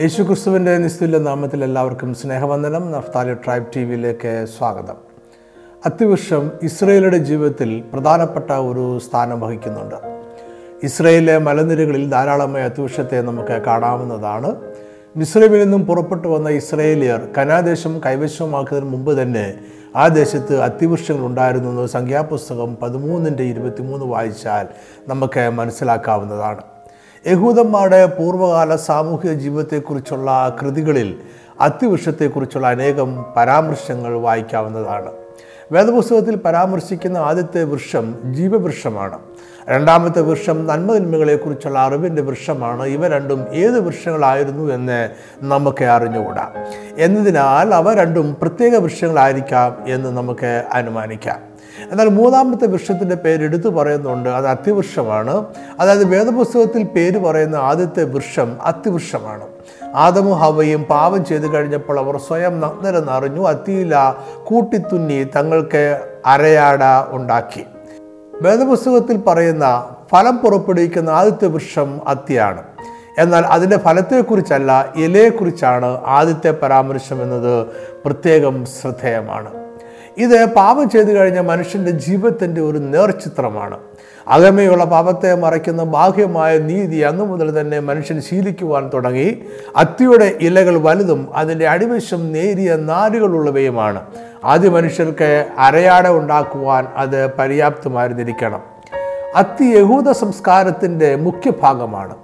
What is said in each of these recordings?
യേശുക്രിസ്തുവിന്റെ നിസ്തുല്യ നാമത്തിൽ എല്ലാവർക്കും സ്നേഹവന്ദനം. നഫ്താലി ട്രൈബ് ടി വിയിലേക്ക് സ്വാഗതം. അത്തിവൃക്ഷം ഇസ്രയേലുടെ ജീവിതത്തിൽ പ്രധാനപ്പെട്ട ഒരു സ്ഥാനം വഹിക്കുന്നുണ്ട്. ഇസ്രയേലിലെ മലനിരകളിൽ ധാരാളമായ അത്തിവൃക്ഷത്തെ നമുക്ക് കാണാവുന്നതാണ്. മിസ്രൈമിൽ നിന്നും പുറപ്പെട്ടു വന്ന ഇസ്രയേലിയർ കനാദേശം കൈവശമാക്കുന്നതിന് മുമ്പ് തന്നെ ആ ദേശത്ത് അത്തിവൃക്ഷങ്ങൾ ഉണ്ടായിരുന്നു. എന്ന് സംഖ്യാപുസ്തകം പതിമൂന്നിന്റെ ഇരുപത്തിമൂന്ന് വായിച്ചാൽ നമുക്ക് മനസ്സിലാക്കാവുന്നതാണ്. യഹൂദന്മാരുടെ പൂർവകാല സാമൂഹിക ജീവിതത്തെക്കുറിച്ചുള്ള കൃതികളിൽ അത്തിവൃക്ഷത്തെക്കുറിച്ചുള്ള അനേകം പരാമർശങ്ങൾ വായിക്കാവുന്നതാണ്. വേദപുസ്തകത്തിൽ പരാമർശിക്കുന്ന ആദ്യത്തെ വൃക്ഷം ജീവവൃക്ഷമാണ്. രണ്ടാമത്തെ വൃക്ഷം നന്മതിന്മകളെക്കുറിച്ചുള്ള അറിവിന്റെ വൃക്ഷമാണ്. ഇവ രണ്ടും ഏത് വൃക്ഷങ്ങളായിരുന്നു എന്ന് നമുക്ക് അറിഞ്ഞുകൂടാ. എന്നതിനാൽ അവ രണ്ടും പ്രത്യേക വൃക്ഷങ്ങളായിരിക്കാം എന്ന് നമുക്ക് അനുമാനിക്കാം. എന്നാൽ മൂന്നാമത്തെ വൃക്ഷത്തിന്റെ പേര് എടുത്തു പറയുന്നുണ്ട്. അത് അതിവൃക്ഷമാണ് അതായത് വേദപുസ്തകത്തിൽ പേര് പറയുന്ന ആദ്യത്തെ വൃക്ഷം അത്തിവൃക്ഷമാണ്. ആദമും ഹവയും പാപം ചെയ്തു കഴിഞ്ഞപ്പോൾ അവർ സ്വയം നഗ്നരെന്നറിഞ്ഞു അത്തിയില കൂട്ടിത്തുന്നി തങ്ങൾക്ക് അരയാട ഉണ്ടാക്കി. വേദപുസ്തകത്തിൽ പറയുന്ന ഫലം പുറപ്പെടുവിക്കുന്ന ആദ്യത്തെ വൃക്ഷം അത്തിയാണ്. എന്നാൽ അതിന്റെ ഫലത്തെക്കുറിച്ചല്ല ഇലയെക്കുറിച്ചാണ് ആദ്യത്തെ പരാമർശം എന്നത് പ്രത്യേകം ശ്രദ്ധേയമാണ്. ഇത് പാപം ചെയ്തു കഴിഞ്ഞ മനുഷ്യന്റെ ജീവിതത്തിന്റെ ഒരു നേർചിത്രമാണ്. അകമയുള്ള പാപത്തെ മറയ്ക്കുന്ന ബാഹ്യമായ നീതി അന്നു മുതൽ തന്നെ മനുഷ്യൻ ശീലിക്കുവാൻ തുടങ്ങി. അത്തിയുടെ ഇലകൾ വലുതും അതിന്റെ അടിവശം നേരിയ നാരുകളുള്ളവയുമാണ്. ആദ്യ മനുഷ്യർക്ക് അരയാട ഉണ്ടാക്കുവാൻ അത് പര്യാപ്തമായിരുന്നിരിക്കണം. അത്തി യഹൂദ സംസ്കാരത്തിന്റെ മുഖ്യ ഭാഗമാണ്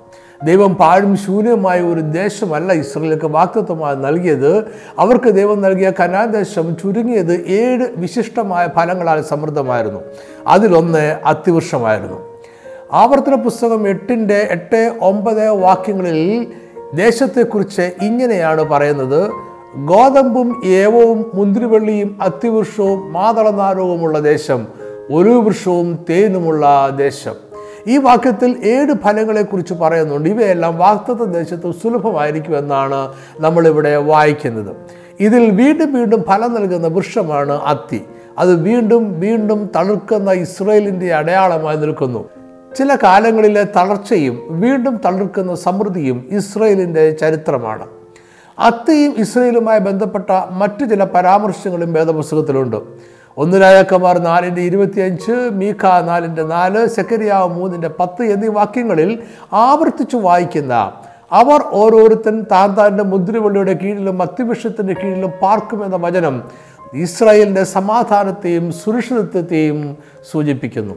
ദൈവം പാഴും ശൂന്യമായ ഒരു ദേശമല്ല ഇസ്രയേലിലേക്ക് വാക്തത്വമായി നൽകിയത്. അവർക്ക് ദൈവം നൽകിയ കനാദേശം ചുരുങ്ങിയത് ഏഴ് വിശിഷ്ടമായ ഫലങ്ങളാൽ സമൃദ്ധമായിരുന്നു. അതിലൊന്ന് അത്തിവൃക്ഷമായിരുന്നു ആവർത്തന പുസ്തകം എട്ടിന്റെ എട്ട് ഒമ്പത് വാക്യങ്ങളിൽ ദേശത്തെക്കുറിച്ച് ഇങ്ങനെയാണ് പറയുന്നത്. ഗോതമ്പും ഏവവും മുന്തിരിവള്ളിയും അത്തിവൃക്ഷവും മാതളനാരവുമുള്ള ദേശം ഒരു വൃക്ഷവും തേനുമുള്ള ദേശം. ഈ വാക്യത്തിൽ ഏഴ് ഫലങ്ങളെക്കുറിച്ച് പറയുന്നുണ്ട്. ഇവയെല്ലാം വാക്തത്വ ദേശത്ത് സുലഭമായിരിക്കുമെന്നാണ് നമ്മളിവിടെ വായിക്കുന്നത്. ഇതിൽ വീണ്ടും വീണ്ടും ഫലം നൽകുന്ന വൃക്ഷമാണ് അത്തി. അത് വീണ്ടും വീണ്ടും തളിർക്കുന്ന ഇസ്രയേലിന്റെ അടയാളമായി നിൽക്കുന്നു. ചില കാലങ്ങളിലെ തളർച്ചയും വീണ്ടും തളിർക്കുന്ന സമൃദ്ധിയും ഇസ്രയേലിന്റെ ചരിത്രമാണ്. അത്തിയും ഇസ്രയേലുമായി ബന്ധപ്പെട്ട മറ്റു ചില പരാമർശങ്ങളും വേദപുസ്തകത്തിലുണ്ട്. ഒന്നിനായക്കമാർ നാലിന്റെ ഇരുപത്തിയഞ്ച് മീഖ നാലിന്റെ നാല് സെക്കരിയാവ് മൂന്നിന്റെ പത്ത് എന്നീ വാക്യങ്ങളിൽ ആവർത്തിച്ചു വായിക്കുന്ന അവർ ഓരോരുത്തൻ താൻ താന്റെ മുദ്രവള്ളിയുടെ കീഴിലും അത്തിവൃക്ഷത്തിന്റെ കീഴിലും പാർക്കുമെന്ന വചനം ഇസ്രായേലിന്റെ സമാധാനത്തെയും സുരക്ഷിതത്വത്തെയും സൂചിപ്പിക്കുന്നു.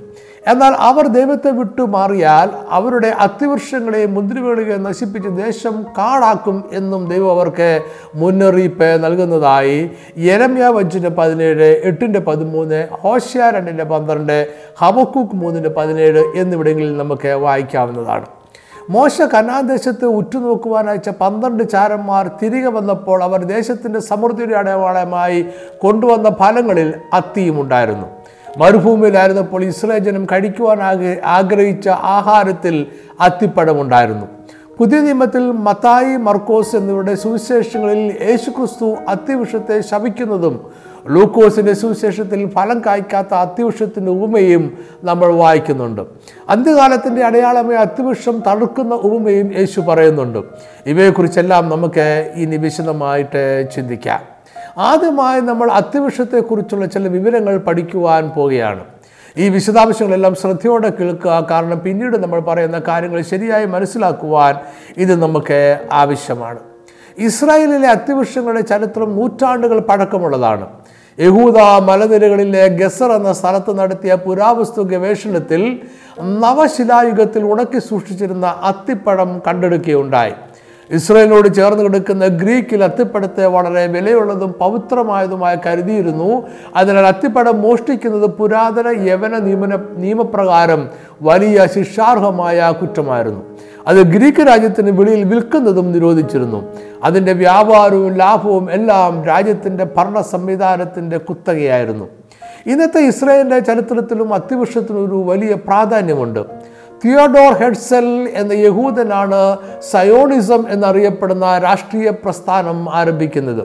എന്നാൽ അവർ ദൈവത്തെ വിട്ടു മാറിയാൽ അവരുടെ അത്തിവൃക്ഷങ്ങളെ മുന്തിരിവെളികളെ നശിപ്പിച്ച് ദേശം കാടാക്കും എന്നും ദൈവം അവർക്ക് മുന്നറിയിപ്പ് നൽകുന്നതായി യരമ്യ അഞ്ചിന്റെ പതിനേഴ് എട്ടിന്റെ പതിമൂന്ന് ഹോഷ്യ രണ്ടിന്റെ പന്ത്രണ്ട് ഹബക്കൂക്ക് മൂന്നിന്റെ പതിനേഴ് എന്നിവിടങ്ങളിൽ നമുക്ക് വായിക്കാവുന്നതാണ്. മോശ കനാദേശത്ത് ഉറ്റുനോക്കുവാൻ അയച്ച പന്ത്രണ്ട് ചാരന്മാർ തിരികെ വന്നപ്പോൾ അവർ ദേശത്തിന്റെ സമൃദ്ധിയുടെ അടയാളമായി കൊണ്ടുവന്ന ഫലങ്ങളിൽ അത്തിയും ഉണ്ടായിരുന്നു മരുഭൂമിയിലായിരുന്നപ്പോൾ ഇസ്രായേൽ ജനം കഴിക്കുവാൻ ആഗ്രഹിച്ച ആഹാരത്തിൽ അത്തിപ്പഴമുണ്ടായിരുന്നു. പുതിയ നിയമത്തിൽ മത്തായി മർക്കോസ് എന്നിവരുടെ സുവിശേഷങ്ങളിൽ യേശുക്രിസ്തു അത്തിവൃക്ഷത്തെ ശപിക്കുന്നതും ലൂക്കോസിന്റെ സുവിശേഷത്തിൽ ഫലം കായ്ക്കാത്ത അത്തിവൃക്ഷത്തിന്റെ ഉപമയും നമ്മൾ വായിക്കുന്നുണ്ട്. അന്ത്യകാലത്തിന്റെ അടയാളമായി അത്തിവൃക്ഷം തടുക്കുന്ന ഉപമയും യേശു പറയുന്നുണ്ട്. ഇവയെക്കുറിച്ചെല്ലാം നമുക്ക് ഇനി വിശദമായിട്ട് ചിന്തിക്കാം. ആദ്യമായി നമ്മൾ അത്യവിഷയത്തെക്കുറിച്ചുള്ള ചില വിവരങ്ങൾ പഠിക്കുവാൻ പോവുകയാണ്. ഈ വിശദാംശങ്ങളെല്ലാം ശ്രദ്ധയോടെ കേൾക്കുക. കാരണം പിന്നീട് നമ്മൾ പറയുന്ന കാര്യങ്ങൾ ശരിയായി മനസ്സിലാക്കുവാൻ ഇത് നമുക്ക് ആവശ്യമാണ്. ഇസ്രായേലിലെ അത്യവൃക്ഷങ്ങളുടെ ചരിത്രം നൂറ്റാണ്ടുകൾ പഴക്കമുള്ളതാണ്. യഹൂദ മലനിരകളിലെ ഗസർ എന്ന സ്ഥലത്ത് നടത്തിയ പുരാവസ്തു ഗവേഷണത്തിൽ നവശിലായുഗത്തിൽ ഉണക്കി സൂക്ഷിച്ചിരുന്ന അത്തിപ്പഴം കണ്ടെടുക്കുകയുണ്ടായി. ഇസ്രയേലിനോട് ചേർന്ന് കിടക്കുന്ന ഗ്രീക്കിൽ അത്തിപ്പഴത്തെ വളരെ വിലയുള്ളതും പവിത്രമായതുമായ കരുതിയിരുന്നു. അതിനാൽ അത്തിപ്പഴം മോഷ്ടിക്കുന്നത് പുരാതന യവന നിയമന നിയമപ്രകാരം വലിയ ശിക്ഷാർഹമായ കുറ്റമായിരുന്നു. അത് ഗ്രീക്ക് രാജ്യത്തിന് വെളിയിൽ വിൽക്കുന്നതും നിരോധിച്ചിരുന്നു. അതിന്റെ വ്യാപാരവും ലാഭവും എല്ലാം രാജ്യത്തിന്റെ ഭരണ സംവിധാനത്തിന്റെ കുത്തകയായിരുന്നു. ഇന്നത്തെ ഇസ്രയേലിന്റെ ചരിത്രത്തിലും അത്തിവൃക്ഷത്തിനും ഒരു വലിയ പ്രാധാന്യമുണ്ട്. തിയോഡോർ ഹെഡ്സൽ എന്ന യഹൂദനാണ് സയോണിസം എന്നറിയപ്പെടുന്ന രാഷ്ട്രീയ പ്രസ്ഥാനം ആരംഭിക്കുന്നത്.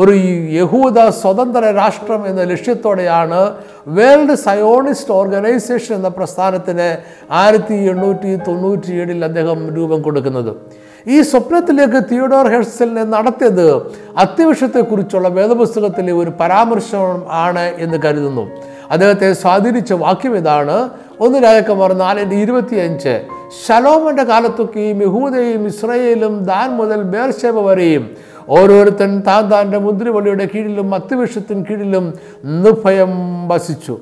ഒരു യഹൂദ സ്വതന്ത്ര രാഷ്ട്രം എന്ന ലക്ഷ്യത്തോടെയാണ് വേൾഡ് സയോണിസ്റ്റ് ഓർഗനൈസേഷൻ എന്ന പ്രസ്ഥാനത്തിന് ആയിരത്തി എണ്ണൂറ്റി തൊണ്ണൂറ്റി ഏഴിൽ അദ്ദേഹം രൂപം കൊടുക്കുന്നത്. ഈ സ്വപ്നത്തിലേക്ക് തിയോഡോർ ഹെർസലിനെ നടത്തിയത് അത്യവശ്യത്തെക്കുറിച്ചുള്ള വേദപുസ്തകത്തിലെ ഒരു പരാമർശം ആണ് എന്ന് കരുതുന്നു. അദ്ദേഹത്തെ സ്വാധീനിച്ച വാക്യം ഇതാണ്. ഒന്ന് രാജാക്കന്മാർ നാലിന്റെ ഇരുപത്തിയഞ്ച്. ശലോമന്റെ കാലത്തൊക്കെയും യഹൂദയും ഇസ്രയേലും ദാൻ മുതൽ ബേർഷേബ വരെയും ഓരോരുത്തൻ താൻ താന്റെ മുദ്രവള്ളിയുടെ കീഴിലും അത്യവൃക്ഷത്തിന് കീഴിലും നിർഭയം വസിച്ചു.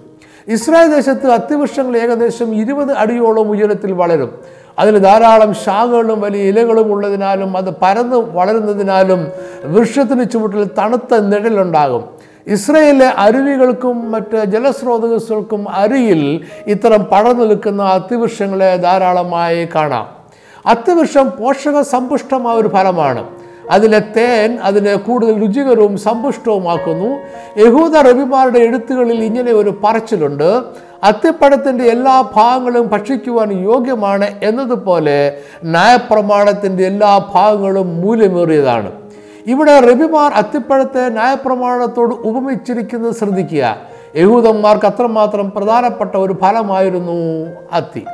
ഇസ്രായേൽ ദേശത്ത് അത്യവൃക്ഷങ്ങൾ ഏകദേശം ഇരുപത് അടിയോളം ഉയരത്തിൽ വളരും. അതിൽ ധാരാളം ശാഖകളും വലിയ ഇലകളും ഉള്ളതിനാലും അത് പരന്ന് വളരുന്നതിനാലും വൃക്ഷത്തിന് ചുവട്ടിൽ തണുത്ത നിഴലുണ്ടാകും. ഇസ്രയേലിലെ അരുവികൾക്കും മറ്റ് ജലസ്രോതസ്സുകൾക്കും അരിയിൽ ഇത്തരം പടർന്നു നിൽക്കുന്ന അത്തിവൃക്ഷങ്ങളെ ധാരാളമായി കാണാം. അത്തിവൃക്ഷം പോഷക സമ്പുഷ്ടമായ ഒരു ഫലമാണ്. അതിലെ തേൻ അതിനെ കൂടുതൽ രുചികരവും സമ്പുഷ്ടവുമാക്കുന്നു. യഹൂദ റബിമാരുടെ എഴുത്തുകളിൽ ഇങ്ങനെ ഒരു പറച്ചിലുണ്ട് അത്തിപ്പഴത്തിന്റെ എല്ലാ ഭാഗങ്ങളും ഭക്ഷിക്കുവാൻ യോഗ്യമാണ് എന്നതുപോലെ നയപ്രമാണത്തിന്റെ എല്ലാ ഭാഗങ്ങളും മൂല്യമേറിയതാണ്. ഇവിടെ റബിമാർ അത്തിപ്പഴത്തെ ന്യായപ്രമാണത്തോട് ഉപമിച്ചിരിക്കുന്നത് ശ്രദ്ധിക്കുക. യഹൂദന്മാർക്ക് അത്രമാത്രം പ്രധാനപ്പെട്ട ഒരു ഫലമായിരുന്നു അത്തി.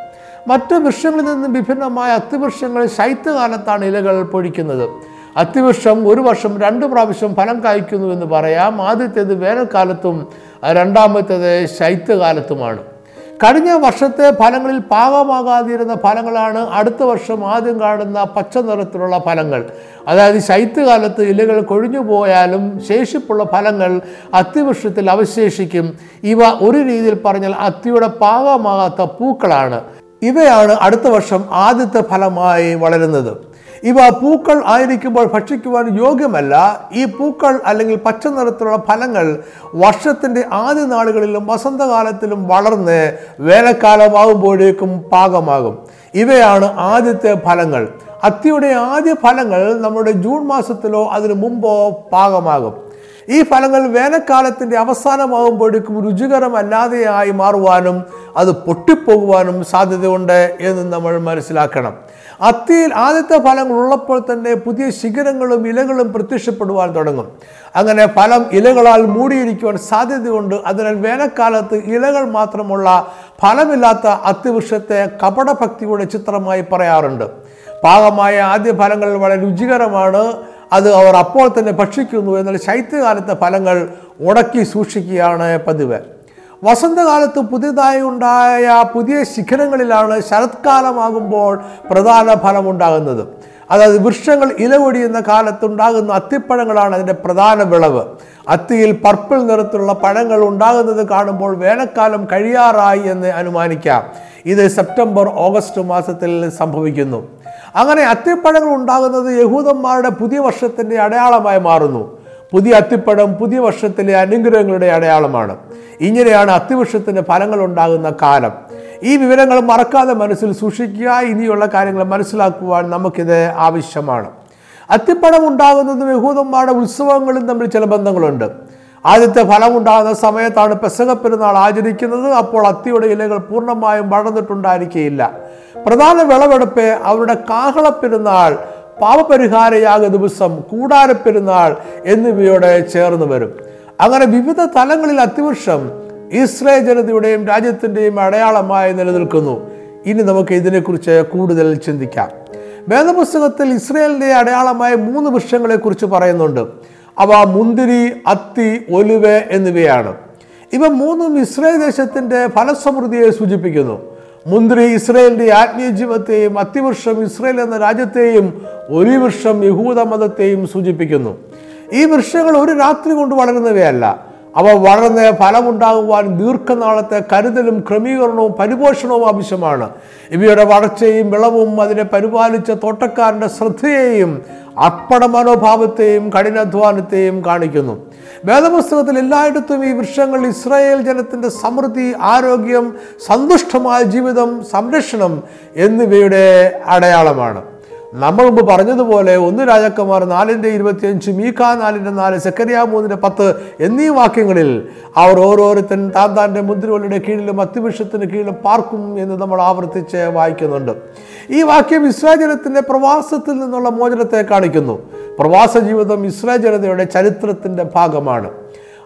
മറ്റ് വൃക്ഷങ്ങളിൽ നിന്നും വിഭിന്നമായ അത്തിവൃക്ഷങ്ങൾ ശൈത്യകാലത്താണ് ഇലകൾ പൊഴിക്കുന്നത്. അത്തിവൃക്ഷം ഒരു വർഷം രണ്ട് പ്രാവശ്യം ഫലം കായ്ക്കുന്നു എന്ന് പറയാം. ആദ്യത്തേത് വേനൽക്കാലത്തും രണ്ടാമത്തേത് ശൈത്യകാലത്തുമാണ്. കഴിഞ്ഞ വർഷത്തെ ഫലങ്ങളിൽ പാകമാകാതിരുന്ന ഫലങ്ങളാണ് അടുത്ത വർഷം ആദ്യം കാണുന്ന പച്ച നിറത്തിലുള്ള ഫലങ്ങൾ. അതായത് ശൈത്യകാലത്ത് ഇലകൾ കൊഴിഞ്ഞു പോയാലും ശേഷിപ്പുള്ള ഫലങ്ങൾ അത്തിവൃക്ഷത്തിൽ അവശേഷിക്കും. ഇവ ഒരു രീതിയിൽ പറഞ്ഞാൽ അത്തിയുടെ പാകമാകാത്ത പൂക്കളാണ്. ഇവയാണ് അടുത്ത വർഷം ആദ്യത്തെ ഫലമായി വളരുന്നത്. ഇവ പൂക്കൾ ആയിരിക്കുമ്പോൾ ഭക്ഷിക്കുവാൻ യോഗ്യമല്ല. ഈ പൂക്കൾ അല്ലെങ്കിൽ പച്ച നിറത്തിലുള്ള ഫലങ്ങൾ വർഷത്തിന്റെ ആദ്യ നാളുകളിലും വസന്തകാലത്തിലും വളർന്ന് വേനൽക്കാലമാകുമ്പോഴേക്കും പാകമാകും. ഇവയാണ് ആദ്യത്തെ ഫലങ്ങൾ. അത്തിയുടെ ആദ്യ ഫലങ്ങൾ നമ്മുടെ ജൂൺ മാസത്തിലോ അതിനു മുമ്പോ പാകമാകും. ഈ ഫലങ്ങൾ വേനൽക്കാലത്തിന്റെ അവസാനമാകുമ്പോഴേക്കും രുചികരമല്ലാതെയായി മാറുവാനും അത് പൊട്ടിപ്പോകുവാനും സാധ്യതയുണ്ട് എന്ന് നമ്മൾ മനസ്സിലാക്കണം. അത്തിയിൽ ആദ്യത്തെ ഫലങ്ങൾ ഉള്ളപ്പോൾ തന്നെ പുതിയ ശിഖരങ്ങളും ഇലകളും പ്രത്യക്ഷപ്പെടുവാൻ തുടങ്ങും. അങ്ങനെ ഫലം ഇലകളാൽ മൂടിയിരിക്കുവാൻ സാധ്യതയുണ്ട്. അതിനാൽ വേനൽക്കാലത്ത് ഇലകൾ മാത്രമുള്ള ഫലമില്ലാത്ത അത്തിവൃക്ഷത്തെ കപടഭക്തിയുടെ ചിത്രമായി പറയാറുണ്ട്. പാകമായ ആദ്യ ഫലങ്ങൾ വളരെ രുചികരമാണ്. അത് അവർ അപ്പോൾ തന്നെ ഭക്ഷിക്കുന്നു എന്നാൽ ശൈത്യകാലത്തെ ഫലങ്ങൾ ഉടക്കി സൂക്ഷിക്കുകയാണ് പതിവ്. വസന്തകാലത്ത് പുതിയതായി ഉണ്ടായ പുതിയ ശിഖരങ്ങളിലാണ് ശരത്കാലമാകുമ്പോൾ പ്രധാന ഫലം ഫലമുണ്ടാകുന്നത്. അതായത് വൃക്ഷങ്ങൾ ഇലവൊടിയുന്ന കാലത്തുണ്ടാകുന്ന അത്തിപ്പഴങ്ങളാണ് അതിന്റെ പ്രധാന വിളവ്. അത്തിയിൽ പർപ്പിൾ നിറത്തിലുള്ള പഴങ്ങൾ ഉണ്ടാകുന്നത് കാണുമ്പോൾ വേനൽക്കാലം കഴിയാറായി എന്ന് അനുമാനിക്കാം. ഇത് സെപ്റ്റംബർ ഓഗസ്റ്റ് മാസത്തിൽ സംഭവിക്കുന്നു. അങ്ങനെ അത്തിപ്പഴങ്ങൾ ഉണ്ടാകുന്നത് യഹൂദന്മാരുടെ പുതിയ വർഷത്തിന്റെ അടയാളമായി മാറുന്നു. പുതിയ അത്തിപ്പഴം പുതിയ വർഷത്തിലെ അനുഗ്രഹങ്ങളുടെ അടയാളമാണ്. ഇങ്ങനെയാണ് അത്തിവൃക്ഷത്തിന്റെ ഫലങ്ങൾ ഉണ്ടാകുന്ന കാലം. ഈ വിവരങ്ങൾ മറക്കാതെ മനസ്സിൽ സൂക്ഷിക്കുക. ഇനിയുള്ള കാര്യങ്ങൾ മനസ്സിലാക്കുവാൻ നമുക്കിത് ആവശ്യമാണ്. അത്തിപ്പഴം ഉണ്ടാകുന്നതും യഹൂദന്മാരുടെ ഉത്സവങ്ങളും തമ്മിൽ ചില ബന്ധങ്ങളുണ്ട്. ആദ്യത്തെ ഫലമുണ്ടാകുന്ന സമയത്താണ് പെസക പെരുന്നാൾ ആചരിക്കുന്നത്. അപ്പോൾ അത്തിയുടെ ഇലകൾ പൂർണമായും വളർന്നിട്ടുണ്ടായിരിക്കുകയില്ല പ്രധാന വിളവെടുപ്പ് അവരുടെ കാഹള പെരുന്നാൾ പാപപരിഹാരയാഗ ദിവസം കൂടാരപ്പെരുന്നാൾ എന്നിവയോടെ ചേർന്ന് വരും. അങ്ങനെ വിവിധ തലങ്ങളിൽ അത്തിവർഷം ഇസ്രേ ജനതയുടെയും രാജ്യത്തിന്റെയും അടയാളമായി നിലനിൽക്കുന്നു. ഇനി നമുക്ക് ഇതിനെക്കുറിച്ച് കൂടുതൽ ചിന്തിക്കാം. വേദപുസ്തകത്തിൽ ഇസ്രയേലിന്റെ അടയാളമായ മൂന്ന് വൃക്ഷങ്ങളെക്കുറിച്ച് പറയുന്നുണ്ട്. അവ മുന്തിരി അത്തി ഒലുവ എന്നിവയാണ്. ഇവ മൂന്നും ഇസ്രായേൽ ദേശത്തിന്റെ ഫലസമൃദ്ധിയെ സൂചിപ്പിക്കുന്നു. മുന്തിരി ഇസ്രയേലിന്റെ ആത്മീയ ജീവിതത്തെയും അത്തിവൃക്ഷം ഇസ്രയേൽ എന്ന രാജ്യത്തെയും ഒരു വൃക്ഷം യഹൂദ മതത്തെയും സൂചിപ്പിക്കുന്നു. ഈ വൃക്ഷങ്ങൾ ഒരു രാത്രി കൊണ്ട് വളരുന്നവയല്ല. അവ വളർന്ന് ഫലമുണ്ടാകുവാൻ ദീർഘനാളത്തെ കരുതലും ക്രമീകരണവും പരിപോഷണവും ആവശ്യമാണ്. ഇവയുടെ വളർച്ചയും വിളവും അതിനെ പരിപാലിച്ച തോട്ടക്കാരന്റെ ശ്രദ്ധയെയും അർപ്പണ മനോഭാവത്തെയും കഠിനാധ്വാനത്തെയും കാണിക്കുന്നു. വേദപുസ്തകത്തിൽ എല്ലായിടത്തും ഈ വൃക്ഷങ്ങൾ ഇസ്രായേൽ ജനത്തിന്റെ സമൃദ്ധി ആരോഗ്യം സന്തുഷ്ടമായ ജീവിതം സംരക്ഷണം എന്നിവയുടെ അടയാളമാണ്. നമ്മൾ മുമ്പ് പറഞ്ഞതുപോലെ ഒന്ന് രാജാക്കന്മാർ നാലിന്റെ ഇരുപത്തിയഞ്ച് മീഖ നാലിന്റെ നാല് സെക്കരിയ മൂന്നിന്റെ പത്ത് എന്നീ വാക്യങ്ങളിൽ അവർ ഓരോരുത്തൻ താൻ താന്റെ മുദ്രകളുടെ കീഴിലും അത്തിവൃക്ഷത്തിന് കീഴിലും പാർക്കും എന്ന് നമ്മൾ ആവർത്തിച്ച് വായിക്കുന്നുണ്ട്. ഈ വാക്യം ഇസ്രായേലത്തിന്റെ പ്രവാസത്തിൽ നിന്നുള്ള മോചനത്തെ കാണിക്കുന്നു. പ്രവാസ ജീവിതം ഇസ്രായേൽ ജനതയുടെ ചരിത്രത്തിന്റെ ഭാഗമാണ്.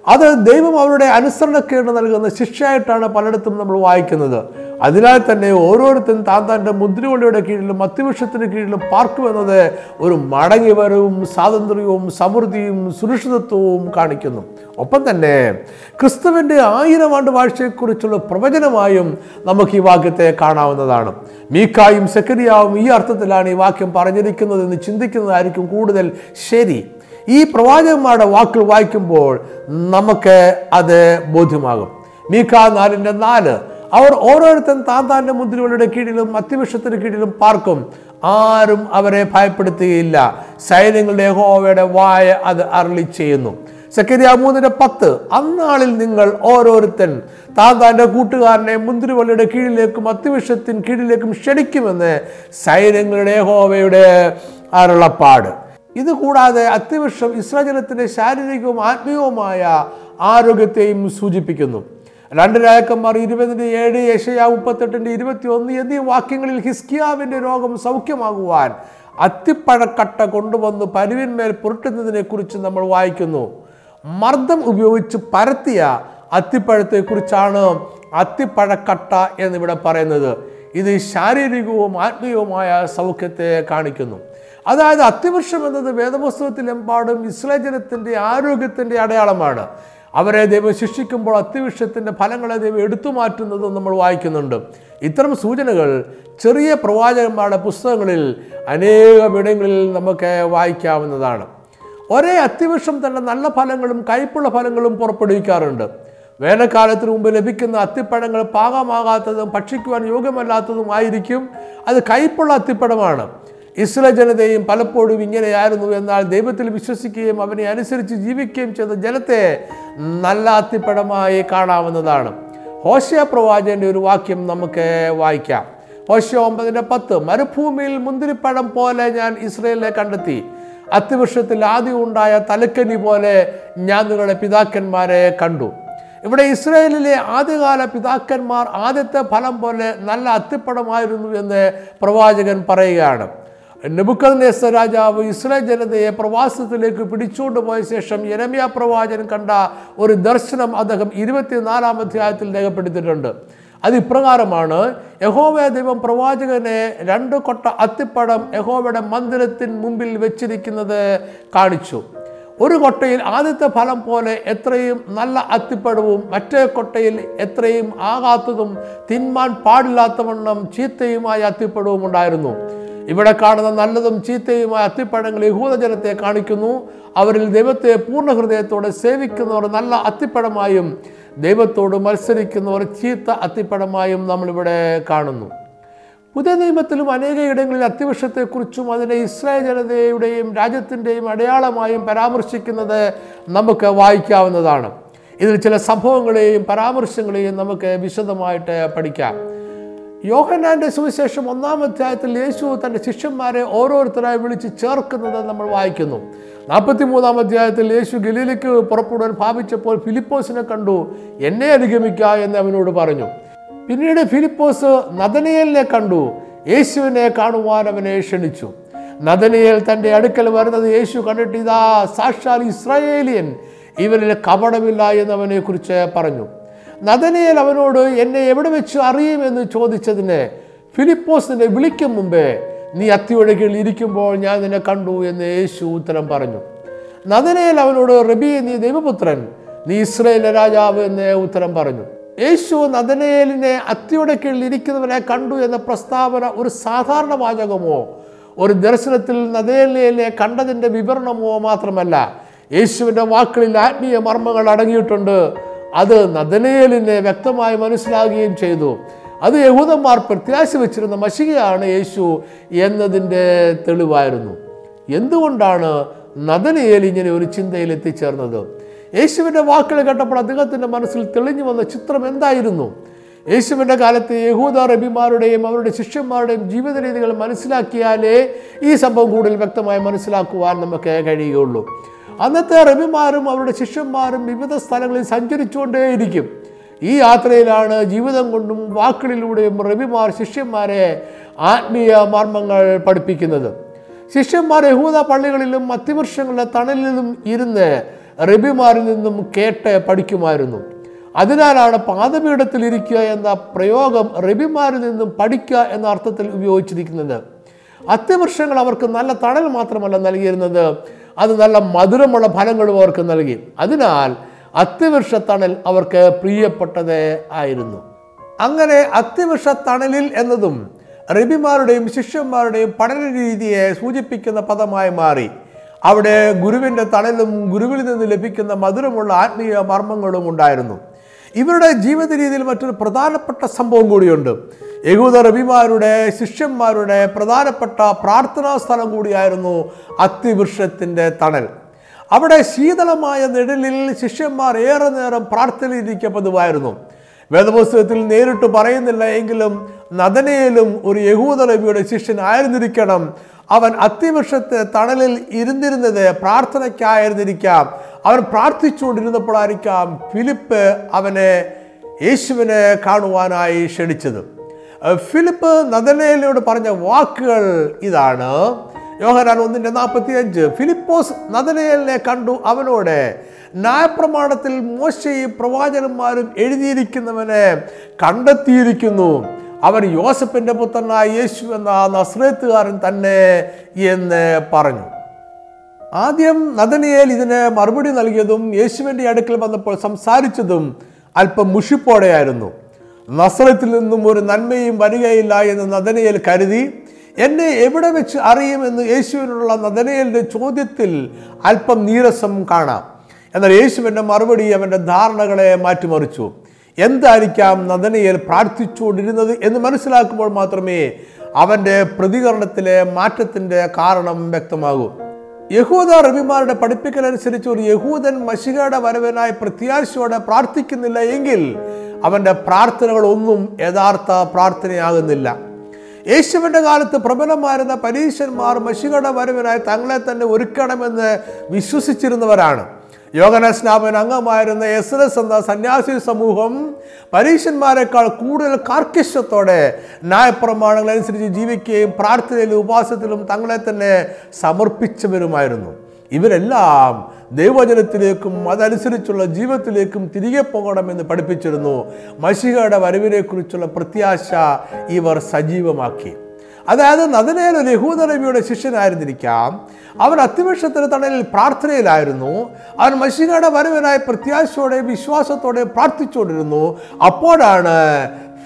അത് ദൈവം അവരുടെ അനുസരണക്കേട് നൽകുന്ന ശിക്ഷയായിട്ടാണ് പലയിടത്തും നമ്മൾ വായിക്കുന്നത്. അതിനാൽ തന്നെ ഓരോരുത്തരും താൻ തന്റെ മുദ്രവള്ളിയുടെ കീഴിലും അത്യവൃക്ഷത്തിന് കീഴിലും പാർക്കുമെന്നത് ഒരു മടങ്ങിവരവും സ്വാതന്ത്ര്യവും സമൃദ്ധിയും സുരക്ഷിതത്വവും കാണിക്കുന്നു. ഒപ്പം തന്നെ ക്രിസ്തുവിന്റെ ആയിരം ആണ്ട് വാഴ്ചയെക്കുറിച്ചുള്ള പ്രവചനമായും നമുക്ക് ഈ വാക്യത്തെ കാണാവുന്നതാണ്. മീക്കായും സെക്കരിയാവും ഈ അർത്ഥത്തിലാണ് ഈ വാക്യം പറഞ്ഞിരിക്കുന്നതെന്ന് ചിന്തിക്കുന്നതായിരിക്കും കൂടുതൽ ശരി. ഈ പ്രവാചകന്മാരുടെ വാക്കുകൾ വായിക്കുമ്പോൾ നമുക്ക് അത് ബോധ്യമാകും. മീക്ക നാലിന്റെ നാല് അവർ ഓരോരുത്തരും താൻ താന്റെ മുദ്രകളുടെ കീഴിലും അത്യവിഷത്തിന് കീഴിലും പാർക്കും. ആരും അവരെ ഭയപ്പെടുത്തുകയില്ല. സൈന്യങ്ങളുടെ ഹോവയുടെ വായ അത് അരളി ചെയ്യുന്നു. സെക്കരിയ മൂന്നിന്റെ പത്ത് അന്നാളിൽ നിങ്ങൾ ഓരോരുത്തൻ താൻ താന്റെ കൂട്ടുകാരനെ മുന്തിരിവള്ളിയുടെ കീഴിലേക്കും അത്യവിഷത്തിന് കീഴിലേക്കും ക്ഷണിക്കുമെന്ന് സൈന്യങ്ങളുടെ ഹോവയുടെ അരുളപ്പാട്. ഇത് കൂടാതെ ഇസ്രാചലത്തിന്റെ ശാരീരികവും ആത്മീയവുമായ ആരോഗ്യത്തെയും സൂചിപ്പിക്കുന്നു. രണ്ട് രാജാക്കന്മാർ ഇരുപതിന്റെ ഏഴ് യശയ മുപ്പത്തെട്ടിന്റെ ഇരുപത്തി ഒന്ന് എന്നീ വാക്യങ്ങളിൽ ഹിസ്കിയാവിന്റെ രോഗം സൗഖ്യമാകുവാൻ അത്തിപ്പഴക്കട്ട കൊണ്ടുവന്ന് പരുവിന്മേൽ പുരട്ടുന്നതിനെ കുറിച്ച് നമ്മൾ വായിക്കുന്നു. മർദ്ദം ഉപയോഗിച്ച് പരത്തിയ അത്തിപ്പഴത്തെക്കുറിച്ചാണ് അത്തിപ്പഴക്കട്ട എന്നിവിടെ പറയുന്നത്. ഇത് ശാരീരികവും ആത്മീയവുമായ സൗഖ്യത്തെ കാണിക്കുന്നു. അതായത് അത്തിവൃക്ഷം എന്നത് വേദപുസ്തകത്തിലെമ്പാടും ഇസ്രായേൽ ജനത്തിന്റെ ആരോഗ്യത്തിന്റെ അടയാളമാണ്. അവരെ ദൈവം ശിക്ഷിക്കുമ്പോൾ അത്തിവൃക്ഷത്തിന്റെ ഫലങ്ങളെ ദൈവം എടുത്തു മാറ്റുന്നതും നമ്മൾ വായിക്കുന്നുണ്ട്. ഇത്തരം സൂചനകൾ ചെറിയ പ്രവാചകന്മാരുടെ പുസ്തകങ്ങളിൽ അനേകം ഇടങ്ങളിൽ നമുക്ക് വായിക്കാവുന്നതാണ്. ഒരേ അത്തിവൃക്ഷം തന്നെ നല്ല ഫലങ്ങളും കയ്പുള്ള ഫലങ്ങളും പുറപ്പെടുവിക്കാറുണ്ട്. വേനൽക്കാലത്തിന് മുമ്പ് ലഭിക്കുന്ന അത്തിപ്പഴങ്ങൾ പാകമാകാത്തതും ഭക്ഷിക്കുവാൻ യോഗ്യമല്ലാത്തതും ആയിരിക്കും അത് കയ്പുള്ള അത്തിപ്പഴമാണ്. ഇസ്രായേൽ ജനതയും പലപ്പോഴും ഇങ്ങനെയായിരുന്നു എന്നാൽ ദൈവത്തിൽ വിശ്വസിക്കുകയും അവനെ അനുസരിച്ച് ജീവിക്കുകയും ചെയ്ത ജനത്തെ നല്ല അത്തിപ്പടമായി കാണാവുന്നതാണ്. ഹോഷ്യ പ്രവാചകന്റെ ഒരു വാക്യം നമുക്ക് വായിക്കാം. ഹോഷ്യ ഒമ്പതിന്റെ പത്ത് മരുഭൂമിയിൽ മുന്തിരിപ്പഴം പോലെ ഞാൻ ഇസ്രയേലിനെ കണ്ടെത്തി. അത്തിവൃക്ഷത്തിൽ ആദ്യം ഉണ്ടായ തലക്കനി പോലെ ഞാൻ നിങ്ങളുടെ പിതാക്കന്മാരെ കണ്ടു. ഇവിടെ ഇസ്രയേലിലെ ആദ്യകാല പിതാക്കന്മാർ ആദ്യത്തെ ഫലം പോലെ നല്ല അത്തിപ്പടമായിരുന്നു എന്ന് പ്രവാചകൻ പറയുകയാണ്. നെബുക്കദ്നേസർ രാജാവ് ഇസ്രായേൽ ജനതയെ പ്രവാസത്തിലേക്ക് പിടിച്ചുകൊണ്ട് പോയ ശേഷം യരമ്യ പ്രവാചകൻ കണ്ട ഒരു ദർശനം അദ്ദേഹം ഇരുപത്തിനാലാം അധ്യായത്തിൽ രേഖപ്പെടുത്തിയിട്ടുണ്ട്. അത് ഇപ്രകാരമാണ് യഹോവ ദൈവം പ്രവാചകനെ രണ്ട് കൊട്ട അത്തിപ്പടം യഹോവയുടെ മന്ദിരത്തിന് മുമ്പിൽ വെച്ചിരിക്കുന്നത് കാണിച്ചു. ഒരു കൊട്ടയിൽ ആദ്യത്തെ ഫലം പോലെ എത്രയും നല്ല അത്തിപ്പഴവും മറ്റേ കൊട്ടയിൽ എത്രയും ആകാത്തതും തിന്മാൻ പാടില്ലാത്തവണ്ണം ചീത്തയുമായ അത്തിപ്പഴവും ഉണ്ടായിരുന്നു. ഇവിടെ കാണുന്ന നല്ലതും ചീത്തയുമായ അത്തിപ്പഴങ്ങൾ യഹൂദജനത്തെ കാണിക്കുന്നു. അവരിൽ ദൈവത്തെ പൂർണ ഹൃദയത്തോടെ സേവിക്കുന്നവർ നല്ല അത്തിപ്പഴമായും ദൈവത്തോട് മത്സരിക്കുന്നവർ ചീത്ത അത്തിപ്പഴമായും നമ്മളിവിടെ കാണുന്നു. പുതിയ നിയമത്തിലും അനേക ഇടങ്ങളിൽ അത്തിവൃക്ഷത്തെക്കുറിച്ചും അതിനെ ഇസ്രായേൽ ജനതയുടെയും രാജ്യത്തിന്റെയും അടയാളമായും പരാമർശിക്കുന്നത് നമുക്ക് വായിക്കാവുന്നതാണ്. ഇതിൽ ചില സംഭവങ്ങളെയും പരാമർശങ്ങളെയും നമുക്ക് വിശദമായിട്ട് പഠിക്കാം. യോഹനാന്റെ സുവിശേഷം ഒന്നാം അധ്യായത്തിൽ യേശു തന്റെ ശിഷ്യന്മാരെ ഓരോരുത്തരായി വിളിച്ച് ചേർക്കുന്നത് നമ്മൾ വായിക്കുന്നു. നാൽപ്പത്തി മൂന്നാം അധ്യായത്തിൽ യേശു ഗലീലയ്ക്ക് പുറപ്പെടുവാൻ ഭാവിച്ചപ്പോൾ ഫിലിപ്പോസിനെ കണ്ടു. എന്നെ അനുഗമിക്ക എന്ന് അവനോട് പറഞ്ഞു. പിന്നീട് ഫിലിപ്പോസ് നദനയലിനെ കണ്ടു. യേശുവിനെ കാണുവാൻ അവനെ ക്ഷണിച്ചു. നദനിയൽ തന്റെ അടുക്കൽ വരുന്നത് യേശു കണ്ടിട്ട് ഇതാ സാക്ഷാൽ ഇസ്രായേലിയൻ. ഇവരിൽ കപടമില്ല എന്നവനെ കുറിച്ച് പറഞ്ഞു. നദനിയൽ അവനോട് എന്നെ എവിടെ വെച്ച് അറിയുമെന്ന് ചോദിച്ചതിന് ഫിലിപ്പോസിനെ വിളിക്കും മുമ്പേ നീ അത്തിയുടെ ഇരിക്കുമ്പോൾ ഞാൻ നിന്നെ കണ്ടു എന്ന് യേശു ഉത്തരം പറഞ്ഞു. നദനയിൽ അവനോട് റബി നീ ദൈവപുത്രൻ നീ ഇസ്രയേലിലെ രാജാവ് എന്ന് ഉത്തരം പറഞ്ഞു. യേശു നദനയേലിനെ അത്തിയുടെ കീഴിൽ ഇരിക്കുന്നവനെ കണ്ടു എന്ന പ്രസ്താവന ഒരു സാധാരണ വാചകമോ ഒരു ദർശനത്തിൽ നദനേലിനെ കണ്ടതിന്റെ വിവരണമോ മാത്രമല്ല യേശുവിന്റെ വാക്കുകളിൽ ആത്മീയ മർമ്മങ്ങൾ അടങ്ങിയിട്ടുണ്ട്. അത് നദനേലിനെ വ്യക്തമായി മനസ്സിലാകുകയും ചെയ്തു. അത് യഹൂദന്മാർ പ്രത്യാശ വെച്ചിരുന്ന മഷികയാണ് യേശു എന്നതിന്റെ തെളിവായിരുന്നു. എന്തുകൊണ്ടാണ് നദനയേൽ ഇങ്ങനെ ഒരു ചിന്തയിൽ എത്തിച്ചേർന്നത്? യേശുവിന്റെ വാക്കുകൾ കേട്ടപ്പോൾ അദ്ദേഹത്തിന്റെ മനസ്സിൽ തെളിഞ്ഞു വന്ന ചിത്രം എന്തായിരുന്നു? യേശുവിന്റെ കാലത്ത് യഹൂദ റബിമാരുടെയും അവരുടെ ശിഷ്യന്മാരുടെയും ജീവിത രീതികൾ മനസ്സിലാക്കിയാലേ ഈ സംഭവം കൂടുതൽ വ്യക്തമായി മനസ്സിലാക്കുവാൻ നമുക്ക് കഴിയുകയുള്ളൂ. അന്നത്തെ റബിമാരും അവരുടെ ശിഷ്യന്മാരും വിവിധ സ്ഥലങ്ങളിൽ സഞ്ചരിച്ചുകൊണ്ടേയിരിക്കും. ഈ യാത്രയിലാണ് ജീവിതം കൊണ്ടും വാക്കുകളിലൂടെയും റബിമാർ ശിഷ്യന്മാരെ ആത്മീയ മർമ്മങ്ങൾ പഠിപ്പിക്കുന്നത്. ശിഷ്യന്മാർ യഹൂദ പള്ളികളിലും മധ്യവർഷങ്ങളുടെ തണലിലും ഇരുന്ന് റബിമാരിൽ നിന്നും കേട്ട് പഠിക്കുമായിരുന്നു. അതിനാലാണ് പാദപീഠത്തിൽ ഇരിക്കുക എന്ന പ്രയോഗം റബിമാരിൽ നിന്നും പഠിക്കുക എന്ന അർത്ഥത്തിൽ ഉപയോഗിച്ചിരിക്കുന്നത്. അത്യവൃക്ഷങ്ങൾ അവർക്ക് നല്ല തണൽ മാത്രമല്ല നൽകിയിരുന്നത്. അത് നല്ല മധുരമുള്ള ഫലങ്ങളും അവർക്ക് നൽകി. അതിനാൽ അത്തിവൃക്ഷത്തണൽ തണൽ അവർക്ക് പ്രിയപ്പെട്ടത് ആയിരുന്നു. അങ്ങനെ അത്തിവൃക്ഷത്തണലിൽ തണലിൽ എന്നതും റബിമാരുടെയും ശിഷ്യന്മാരുടെയും പഠന രീതിയെ സൂചിപ്പിക്കുന്ന പദമായി മാറി. അവിടെ ഗുരുവിന്റെ തണലും ഗുരുവിൽ നിന്ന് ലഭിക്കുന്ന മധുരമുള്ള ആത്മീയ മർമ്മങ്ങളും ഉണ്ടായിരുന്നു. ഇവരുടെ ജീവിത രീതിയിൽ മറ്റൊരു പ്രധാനപ്പെട്ട സംഭവം കൂടിയുണ്ട്. യഹൂദ റബിമാരുടെ ശിഷ്യന്മാരുടെ പ്രധാനപ്പെട്ട പ്രാർത്ഥനാ സ്ഥലം കൂടിയായിരുന്നു അത്തിവൃക്ഷത്തിന്റെ തണൽ. അവിടെ ശീതളമായ നിഴലിൽ ശിഷ്യന്മാർ ഏറെ നേരം പ്രാർത്ഥനയിലിരിക്കുക പതിവായിരുന്നു വേദപുസ്തകത്തിൽ നേരിട്ട് പറയുന്നില്ല എങ്കിലും നദനയിലും ഒരു യഹൂദ നബിയുടെ ശിഷ്യൻ ആയിരുന്നിരിക്കണം. അവൻ അത്തിവൃക്ഷത്തെ തണലിൽ ഇരുന്നിരുന്നത് പ്രാർത്ഥനയ്ക്കായിരുന്നിരിക്കാം. അവൻ പ്രാർത്ഥിച്ചുകൊണ്ടിരുന്നപ്പോഴായിരിക്കാം ഫിലിപ്പ് അവനെ യേശുവിനെ കാണുവാനായി ക്ഷണിച്ചത്. ഫിലിപ്പ് നദനയിലോട് പറഞ്ഞ വാക്കുകൾ ഇതാണ്. യോഹനാൻ ഒന്നിന്റെ നാൽപ്പത്തി അഞ്ച് ഫിലിപ്പോസ് നദനയലിനെ കണ്ടു. അവനോട് ന്യായപ്രമാണത്തിൽ മോശയും പ്രവാചകന്മാരും എഴുതിയിരിക്കുന്നവനെ കണ്ടെത്തിയിരിക്കുന്നു. അവൻ യോസഫിന്റെ പുത്രനായ യേശു എന്ന നസ്രേത്തുകാരൻ തന്നെ എന്ന് പറഞ്ഞു. ആദ്യം നദനിയേൽ ഇതിന് മറുപടി നൽകിയതും യേശുവിന്റെ അടുക്കൽ വന്നപ്പോൾ സംസാരിച്ചതും അല്പം മുഷിപ്പോടെയായിരുന്നു. നസ്രത്തിൽ നിന്നും ഒരു നന്മയും വരികയില്ല എന്ന് നദനയിൽ കരുതി. എന്നെ എവിടെ വെച്ച് അറിയുമെന്ന് യേശുവിനുള്ള നദനയലിന്റെ ചോദ്യത്തിൽ അല്പം നീരസം കാണാം. എന്നാൽ യേശുവിന്റെ മറുപടി അവന്റെ ധാരണകളെ മാറ്റിമറിച്ചു. എന്തായിരിക്കാം നദനയിൽ പ്രാർത്ഥിച്ചുകൊണ്ടിരുന്നത് എന്ന് മനസ്സിലാക്കുമ്പോൾ മാത്രമേ അവന്റെ പ്രതികരണത്തിലെ മാറ്റത്തിന്റെ കാരണം വ്യക്തമാകൂ. യഹൂദ റബിമാരുടെ പഠിപ്പിക്കലനുസരിച്ച് ഒരു യഹൂദൻ മഷികയുടെ വരവനായി പ്രത്യാശയോടെ പ്രാർത്ഥിക്കുന്നില്ല എങ്കിൽ അവന്റെ പ്രാർത്ഥനകളൊന്നും യഥാർത്ഥ പ്രാർത്ഥനയാകുന്നില്ല. യേശുവിന്റെ കാലത്ത് പ്രബലമായിരുന്ന പരീശന്മാർ മഷികട വരവിനായി തങ്ങളെ തന്നെ ഒരുക്കണമെന്ന് വിശ്വസിച്ചിരുന്നവരാണ്. യോഗനസ്നാപൻ അംഗമായിരുന്ന എസ് എസ് എന്ന സന്യാസി സമൂഹം പരീശന്മാരെക്കാൾ കൂടുതൽ കാർക്കശ്യത്തോടെ ന്യായപ്രമാണങ്ങൾ അനുസരിച്ച് ജീവിക്കുകയും പ്രാർത്ഥനയിലും ഉപാസത്തിലും തങ്ങളെ തന്നെ സമർപ്പിച്ചവരുമായിരുന്നു. ഇവരെല്ലാം ദൈവജനത്തിലേക്കും അതനുസരിച്ചുള്ള ജീവിതത്തിലേക്കും തിരികെ പോകണമെന്ന് പഠിപ്പിച്ചിരുന്നു. മഷികയുടെ വരവിനെക്കുറിച്ചുള്ള പ്രത്യാശ ഇവർ സജീവമാക്കി. അതായത് നദനേൽ ഒരു യഹൂദനബിയുടെ ശിഷ്യനായിരുന്നിരിക്കാം. അവൻ അത്തിവൃക്ഷത്തിന് തണലിൽ പ്രാർത്ഥനയിലായിരുന്നു. അവൻ മഷികയുടെ വരവിനായി പ്രത്യാശയോടെ വിശ്വാസത്തോടെ പ്രാർത്ഥിച്ചുകൊണ്ടിരുന്നു. അപ്പോഴാണ്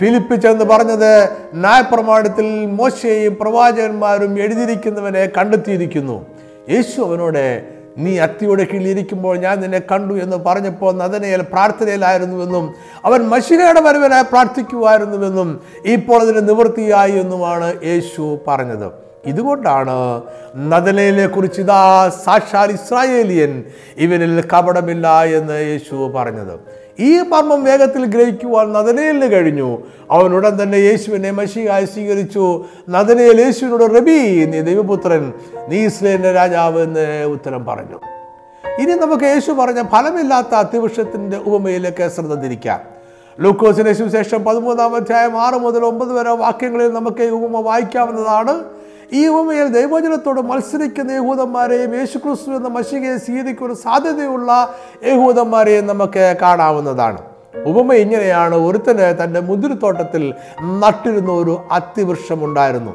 ഫിലിപ്പ് ചെന്ന് പറഞ്ഞത് ന്യായപ്രമാണത്തിൽ മോശയും പ്രവാചകന്മാരും എഴുതിയിരിക്കുന്നവനെ കണ്ടെത്തിയിരിക്കുന്നു. യേശു അവനോട് നീ അത്തിയുടെ കീഴിലിരിക്കുമ്പോൾ ഞാൻ നിന്നെ കണ്ടു എന്ന് പറഞ്ഞപ്പോൾ നദനയിൽ പ്രാർത്ഥനയിലായിരുന്നുവെന്നും അവൻ മഷികയുടെ വരവനായി പ്രാർത്ഥിക്കുമായിരുന്നുവെന്നും ഇപ്പോൾ അതിന് നിവൃത്തിയായി എന്നുമാണ് യേശു പറഞ്ഞത്. ഇതുകൊണ്ടാണ് നദനയിലെ കുറിച്ച് ഇതാ സാക്ഷാൽ ഇസ്രായേലിയൻ ഇവനിൽ കപടമില്ല എന്ന് യേശു പറഞ്ഞത്. ഈ മർമ്മം വേഗത്തിൽ ഗ്രഹിക്കുവാൻ നദനയിലിന് കഴിഞ്ഞു. അവൻ ഉടൻ തന്നെ യേശുവിനെ മഷിയായി സ്വീകരിച്ചു. നദനയിൽ യേശുവിനോട് റബി നീ ദൈവപുത്രൻ. നീ ഇസ്ലേന്റെ രാജാവ് എന്ന് ഉത്തരം പറഞ്ഞു. ഇനി നമുക്ക് യേശു പറഞ്ഞ ഫലമില്ലാത്ത അത്യവൃക്ഷത്തിന്റെ ഉപമയിലേക്ക് ശ്രദ്ധ തിരിക്കാം. ലൂക്കോസിന് ശേഷം പതിമൂന്നാം അധ്യായം ആറ് മുതൽ ഒമ്പത് വരെ വാക്യങ്ങളിൽ നമുക്ക് ഈ ഉപമ വായിക്കാവുന്നതാണ്. ഈ ഉപമയിൽ ദൈവജനത്തോട് മത്സരിക്കുന്ന യഹൂദന്മാരെയും യേശുക്രിസ്തു എന്ന മഷികയെ സ്വീകരിക്കുന്ന സാധ്യതയുള്ള യഹൂദന്മാരെയും നമുക്ക് കാണാവുന്നതാണ്. ഉപമ ഇങ്ങനെയാണ് ഒരുത്തന് തന്റെ മുന്തിരിത്തോട്ടത്തിൽ നട്ടിരുന്ന ഒരു അത്തിവൃക്ഷമുണ്ടായിരുന്നു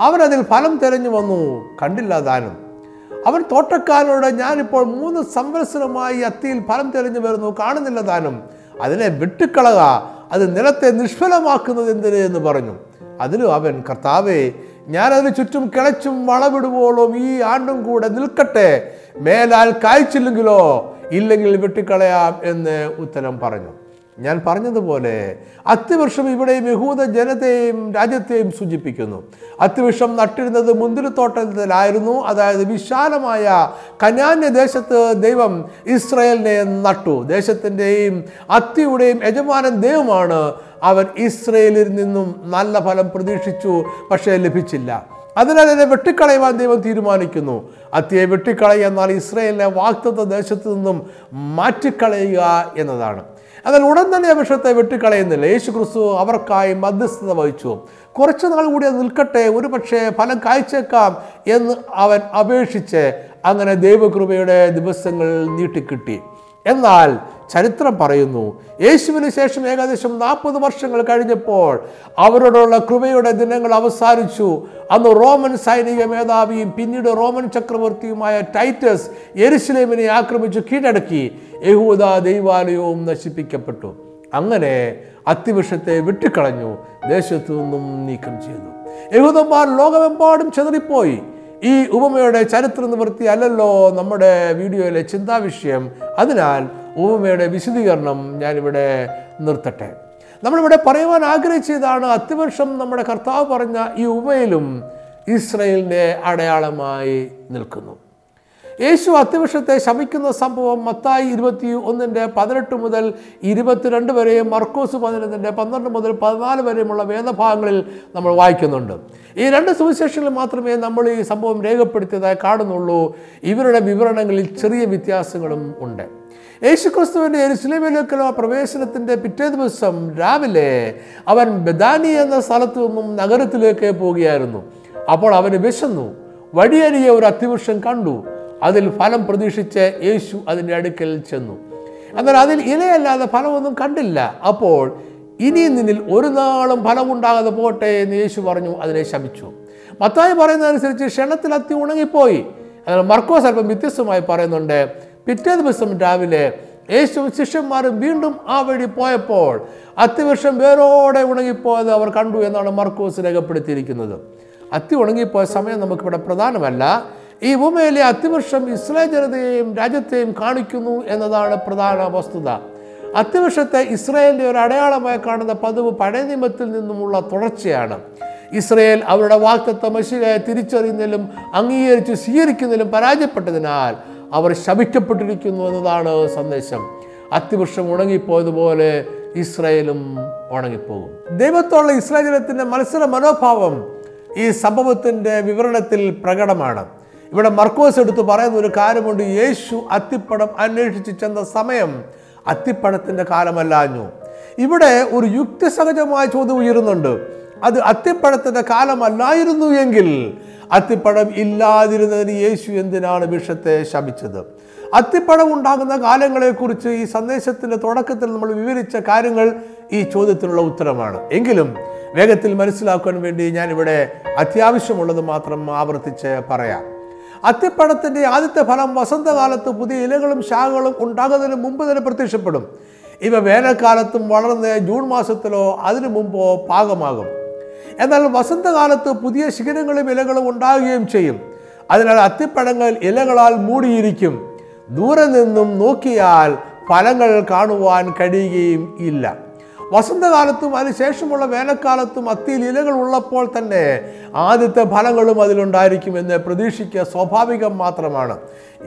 അവനതിൽ ഫലം തിരഞ്ഞു വന്നു കണ്ടില്ല താനും. അവൻ തോട്ടക്കാരനോട് ഞാനിപ്പോൾ മൂന്ന് സംവത്സരമായി അത്തിയിൽ ഫലം തെളിഞ്ഞു വരുന്നു കാണുന്നില്ല താനും. അതിനെ വെട്ടിക്കളക അത് നിലത്തെ നിഷ്ഫലമാക്കുന്നത് എന്തിന്? എന്ന് പറഞ്ഞു. അതിലും അവൻ കർത്താവേ ഞാനതിന് ചുറ്റും കിളച്ചും വളവിടുവോളും ഈ ആണ്ടും കൂടെ നിൽക്കട്ടെ. മേലാൽ കായ്ച്ചില്ലെങ്കിലോ? ഇല്ലെങ്കിൽ വെട്ടിക്കളയാം എന്ന് ഉത്തരം പറഞ്ഞു. ഞാൻ പറഞ്ഞതുപോലെ അത്തിവൃക്ഷം ഇവിടെയും യഹൂദ ജനതയെയും രാജ്യത്തെയും സൂചിപ്പിക്കുന്നു. അത്തിവൃക്ഷം നട്ടിരുന്നത് മുന്തിരിത്തോട്ടത്തിലായിരുന്നു. അതായത് വിശാലമായ കനാന്യ ദേശത്ത് ദൈവം ഇസ്രയേലിനെ നട്ടു. ദേശത്തിന്റെയും അത്തിയുടെയും യജമാനൻ ദൈവമാണ് അവൻ ഇസ്രയേലിൽ നിന്നും നല്ല ഫലം പ്രതീക്ഷിച്ചു പക്ഷേ ലഭിച്ചില്ല. അതിനാൽ അതിനെ വെട്ടിക്കളയുവാൻ ദൈവം തീരുമാനിക്കുന്നു. അത്തിയെ വെട്ടിക്കളയുക എന്നാൽ ഇസ്രയേലിനെ വാക്തത്വ ദേശത്തു നിന്നും മാറ്റിക്കളയുക എന്നതാണ്. എന്നാൽ ഉടൻ തന്നെ ആ വിഷയത്തെ വെട്ടിക്കളയുന്നില്ല. യേശു ക്രിസ്തു അവർക്കായി മധ്യസ്ഥത വഹിച്ചു. കുറച്ച് നാൾ കൂടി അത് നിൽക്കട്ടെ ഒരു പക്ഷേ ഫലം കായ്ച്ചേക്കാം എന്ന് അവൻ അപേക്ഷിച്ച് അങ്ങനെ ദൈവകൃപയുടെ ദിവസങ്ങൾ നീട്ടിക്കിട്ടി. എന്നാൽ ചരിത്രം പറയുന്നു. യേശുവിന് ശേഷം ഏകദേശം നാൽപ്പത് വർഷങ്ങൾ കഴിഞ്ഞപ്പോൾ അവരോടുള്ള കൃപയുടെ ദിനങ്ങൾ അവസാനിച്ചു. അന്ന് റോമൻ സൈനിക മേധാവിയും പിന്നീട് റോമൻ ചക്രവർത്തിയുമായ ടൈറ്റസ് യെരുസലേമിനെ ആക്രമിച്ചു കീഴടക്കി. യഹൂദ ദൈവാലയവും നശിപ്പിക്കപ്പെട്ടു. അങ്ങനെ അത്തിവൃക്ഷത്തെ വിട്ടുകളഞ്ഞു. ദേശത്തു നിന്നും നീക്കം ചെയ്തു. യഹൂദന്മാർ ലോകമെമ്പാടും ചെതറിപ്പോയി. ഈ ഉപമയുടെ ചരിത്ര നിവൃത്തി അല്ലല്ലോ നമ്മുടെ വീഡിയോയിലെ ചിന്താവിഷയം. അതിനാൽ ഉപമയുടെ വിശദീകരണം ഞാനിവിടെ നിർത്തട്ടെ. നമ്മളിവിടെ പറയുവാൻ ആഗ്രഹിച്ചതാണ് അത്തിവർഷം നമ്മുടെ കർത്താവ് പറഞ്ഞ ഈ ഉപമയിലും ഇസ്രയേലിന്റെ അടയാളമായി നിൽക്കുന്നു. യേശു അത്യവർഷത്തെ ശമിക്കുന്ന സംഭവം മത്തായി ഇരുപത്തി ഒന്നിന്റെ പതിനെട്ട് മുതൽ ഇരുപത്തിരണ്ട് വരെയും മർക്കോസ് പതിനൊന്നിന്റെ പന്ത്രണ്ട് മുതൽ പതിനാല് വരെയുമുള്ള വേദഭാഗങ്ങളിൽ നമ്മൾ വായിക്കുന്നുണ്ട്. ഈ രണ്ട് സുവിശേഷങ്ങളിൽ മാത്രമേ നമ്മൾ ഈ സംഭവം രേഖപ്പെടുത്തിയതായി കാണുന്നുള്ളൂ. ഇവരുടെ വിവരണങ്ങളിൽ ചെറിയ വ്യത്യാസങ്ങളും ഉണ്ട്. യേശുക്രിസ്തുവിന്റെ എരുസലേമിലേക്കുള്ള പ്രവേശനത്തിന്റെ പിറ്റേ ദിവസം രാവിലെ അവൻ ബദാനി എന്ന സ്ഥലത്തു നിന്നും നഗരത്തിലേക്ക് പോവുകയായിരുന്നു അപ്പോൾ അവന് വിശന്നു. വഴിയരികെ ഒരു അത്തിവൃക്ഷം കണ്ടു. അതിൽ ഫലം പ്രതീക്ഷിച്ച് യേശു അതിന്റെ അടുക്കൽ ചെന്നു. എന്നാൽ അതിൽ ഇലയല്ലാതെ ഫലമൊന്നും കണ്ടില്ല. അപ്പോൾ ഇനി നിന്നിൽ ഒരു നാളും ഫലമുണ്ടാകാതെ പോട്ടെ എന്ന് യേശു പറഞ്ഞു അതിനെ ശപിച്ചു. മത്തായി പറയുന്നതനുസരിച്ച് ക്ഷണത്തിൽ അത്തി ഉണങ്ങിപ്പോയി. എന്നാൽ മർക്കോസ് അല്പം വ്യത്യസ്തമായി പറയുന്നുണ്ട് പിറ്റേ ദിവസം രാവിലെ യേശു ശിഷ്യന്മാരും വീണ്ടും ആ വഴി പോയപ്പോൾ അത്തിവൃക്ഷം വേരോടെ ഉണങ്ങിപ്പോയത് അവർ കണ്ടു എന്നാണ് മർക്കോസ് രേഖപ്പെടുത്തിയിരിക്കുന്നത്. അത്തി ഉണങ്ങിപ്പോയ സമയം നമുക്കിവിടെ പ്രധാനമല്ല. ഈ ഭൂമിയിലെ അത്തിവൃക്ഷം ഇസ്രായേൽ ജനതയെയും രാജ്യത്തെയും കാണിക്കുന്നു എന്നതാണ് പ്രധാന വസ്തുത. അത്തിവൃക്ഷത്തെ ഇസ്രായേലിന്റെ ഒരു അടയാളമായി കാണുന്ന പതിവ് പഴയ നിയമത്തിൽ നിന്നുമുള്ള തുടർച്ചയാണ്. ഇസ്രയേൽ അവരുടെ വാക്തത്വ മഷികയെ തിരിച്ചറിയുന്നതിലും അംഗീകരിച്ച് സ്വീകരിക്കുന്നതിലും പരാജയപ്പെട്ടതിനാൽ അവർ ശപിക്കപ്പെട്ടിരിക്കുന്നു എന്നതാണ് സന്ദേശം. അത്തിവൃക്ഷം ഉണങ്ങിപ്പോയതുപോലെ ഇസ്രയേലും ഉണങ്ങിപ്പോകും. ദൈവത്തോളം ഇസ്രായേൽ ജനത്തിന്റെ മത്സര മനോഭാവം ഈ സംഭവത്തിന്റെ വിവരണത്തിൽ പ്രകടമാണ്. ഇവിടെ മർക്കോസ് എടുത്ത് പറയുന്ന ഒരു കാര്യമുണ്ട്. യേശു അത്തിപ്പടം അന്വേഷിച്ച് ചെന്ന സമയം അത്തിപ്പഴത്തിന്റെ കാലമല്ലാഞ്ഞു. ഇവിടെ ഒരു യുക്തിസഹജമായ ചോദ്യം ഉയരുന്നുണ്ട്. അത് അത്തിപ്പഴത്തിന്റെ കാലമല്ലായിരുന്നു എങ്കിൽ അത്തിപ്പഴം ഇല്ലാതിരുന്നതിന് യേശു എന്തിനാണ് വിഷത്തെ ശപിച്ചത്? അത്തിപ്പഴം ഉണ്ടാകുന്ന കാലങ്ങളെക്കുറിച്ച് ഈ സന്ദേശത്തിന്റെ തുടക്കത്തിൽ നമ്മൾ വിവരിച്ച കാര്യങ്ങൾ ഈ ചോദ്യത്തിനുള്ള ഉത്തരമാണ്. എങ്കിലും വേഗത്തിൽ മനസ്സിലാക്കാൻ വേണ്ടി ഞാനിവിടെ അത്യാവശ്യമുള്ളത് മാത്രം ആവർത്തിച്ച് പറയാം. അത്തിപ്പഴത്തിന്റെ ആദ്യത്തെ ഫലം വസന്തകാലത്ത് പുതിയ ഇലകളും ശാഖകളും ഉണ്ടാകുന്നതിന് മുമ്പ് തന്നെ പ്രത്യക്ഷപ്പെടും. ഇവ വേനൽക്കാലത്തും വളർന്ന് ജൂൺ മാസത്തിലോ അതിനു മുമ്പോ പാകമാകും. എന്നാൽ വസന്തകാലത്ത് പുതിയ ശിഖരങ്ങളും ഇലകളും ഉണ്ടാകുകയും ചെയ്യും. അതിനാൽ അത്തിപ്പഴങ്ങൾ ഇലകളാൽ മൂടിയിരിക്കും. ദൂരെ നിന്നും നോക്കിയാൽ ഫലങ്ങൾ കാണുവാൻ കഴിയുകയും ഇല്ല. വസന്തകാലത്തും അതിനുശേഷമുള്ള വേനൽക്കാലത്തും അത്തിയിൽ ഇലകൾ ഉള്ളപ്പോൾ തന്നെ ആദ്യത്തെ ഫലങ്ങളും അതിലുണ്ടായിരിക്കുമെന്ന് പ്രതീക്ഷിക്കുക സ്വാഭാവികം മാത്രമാണ്.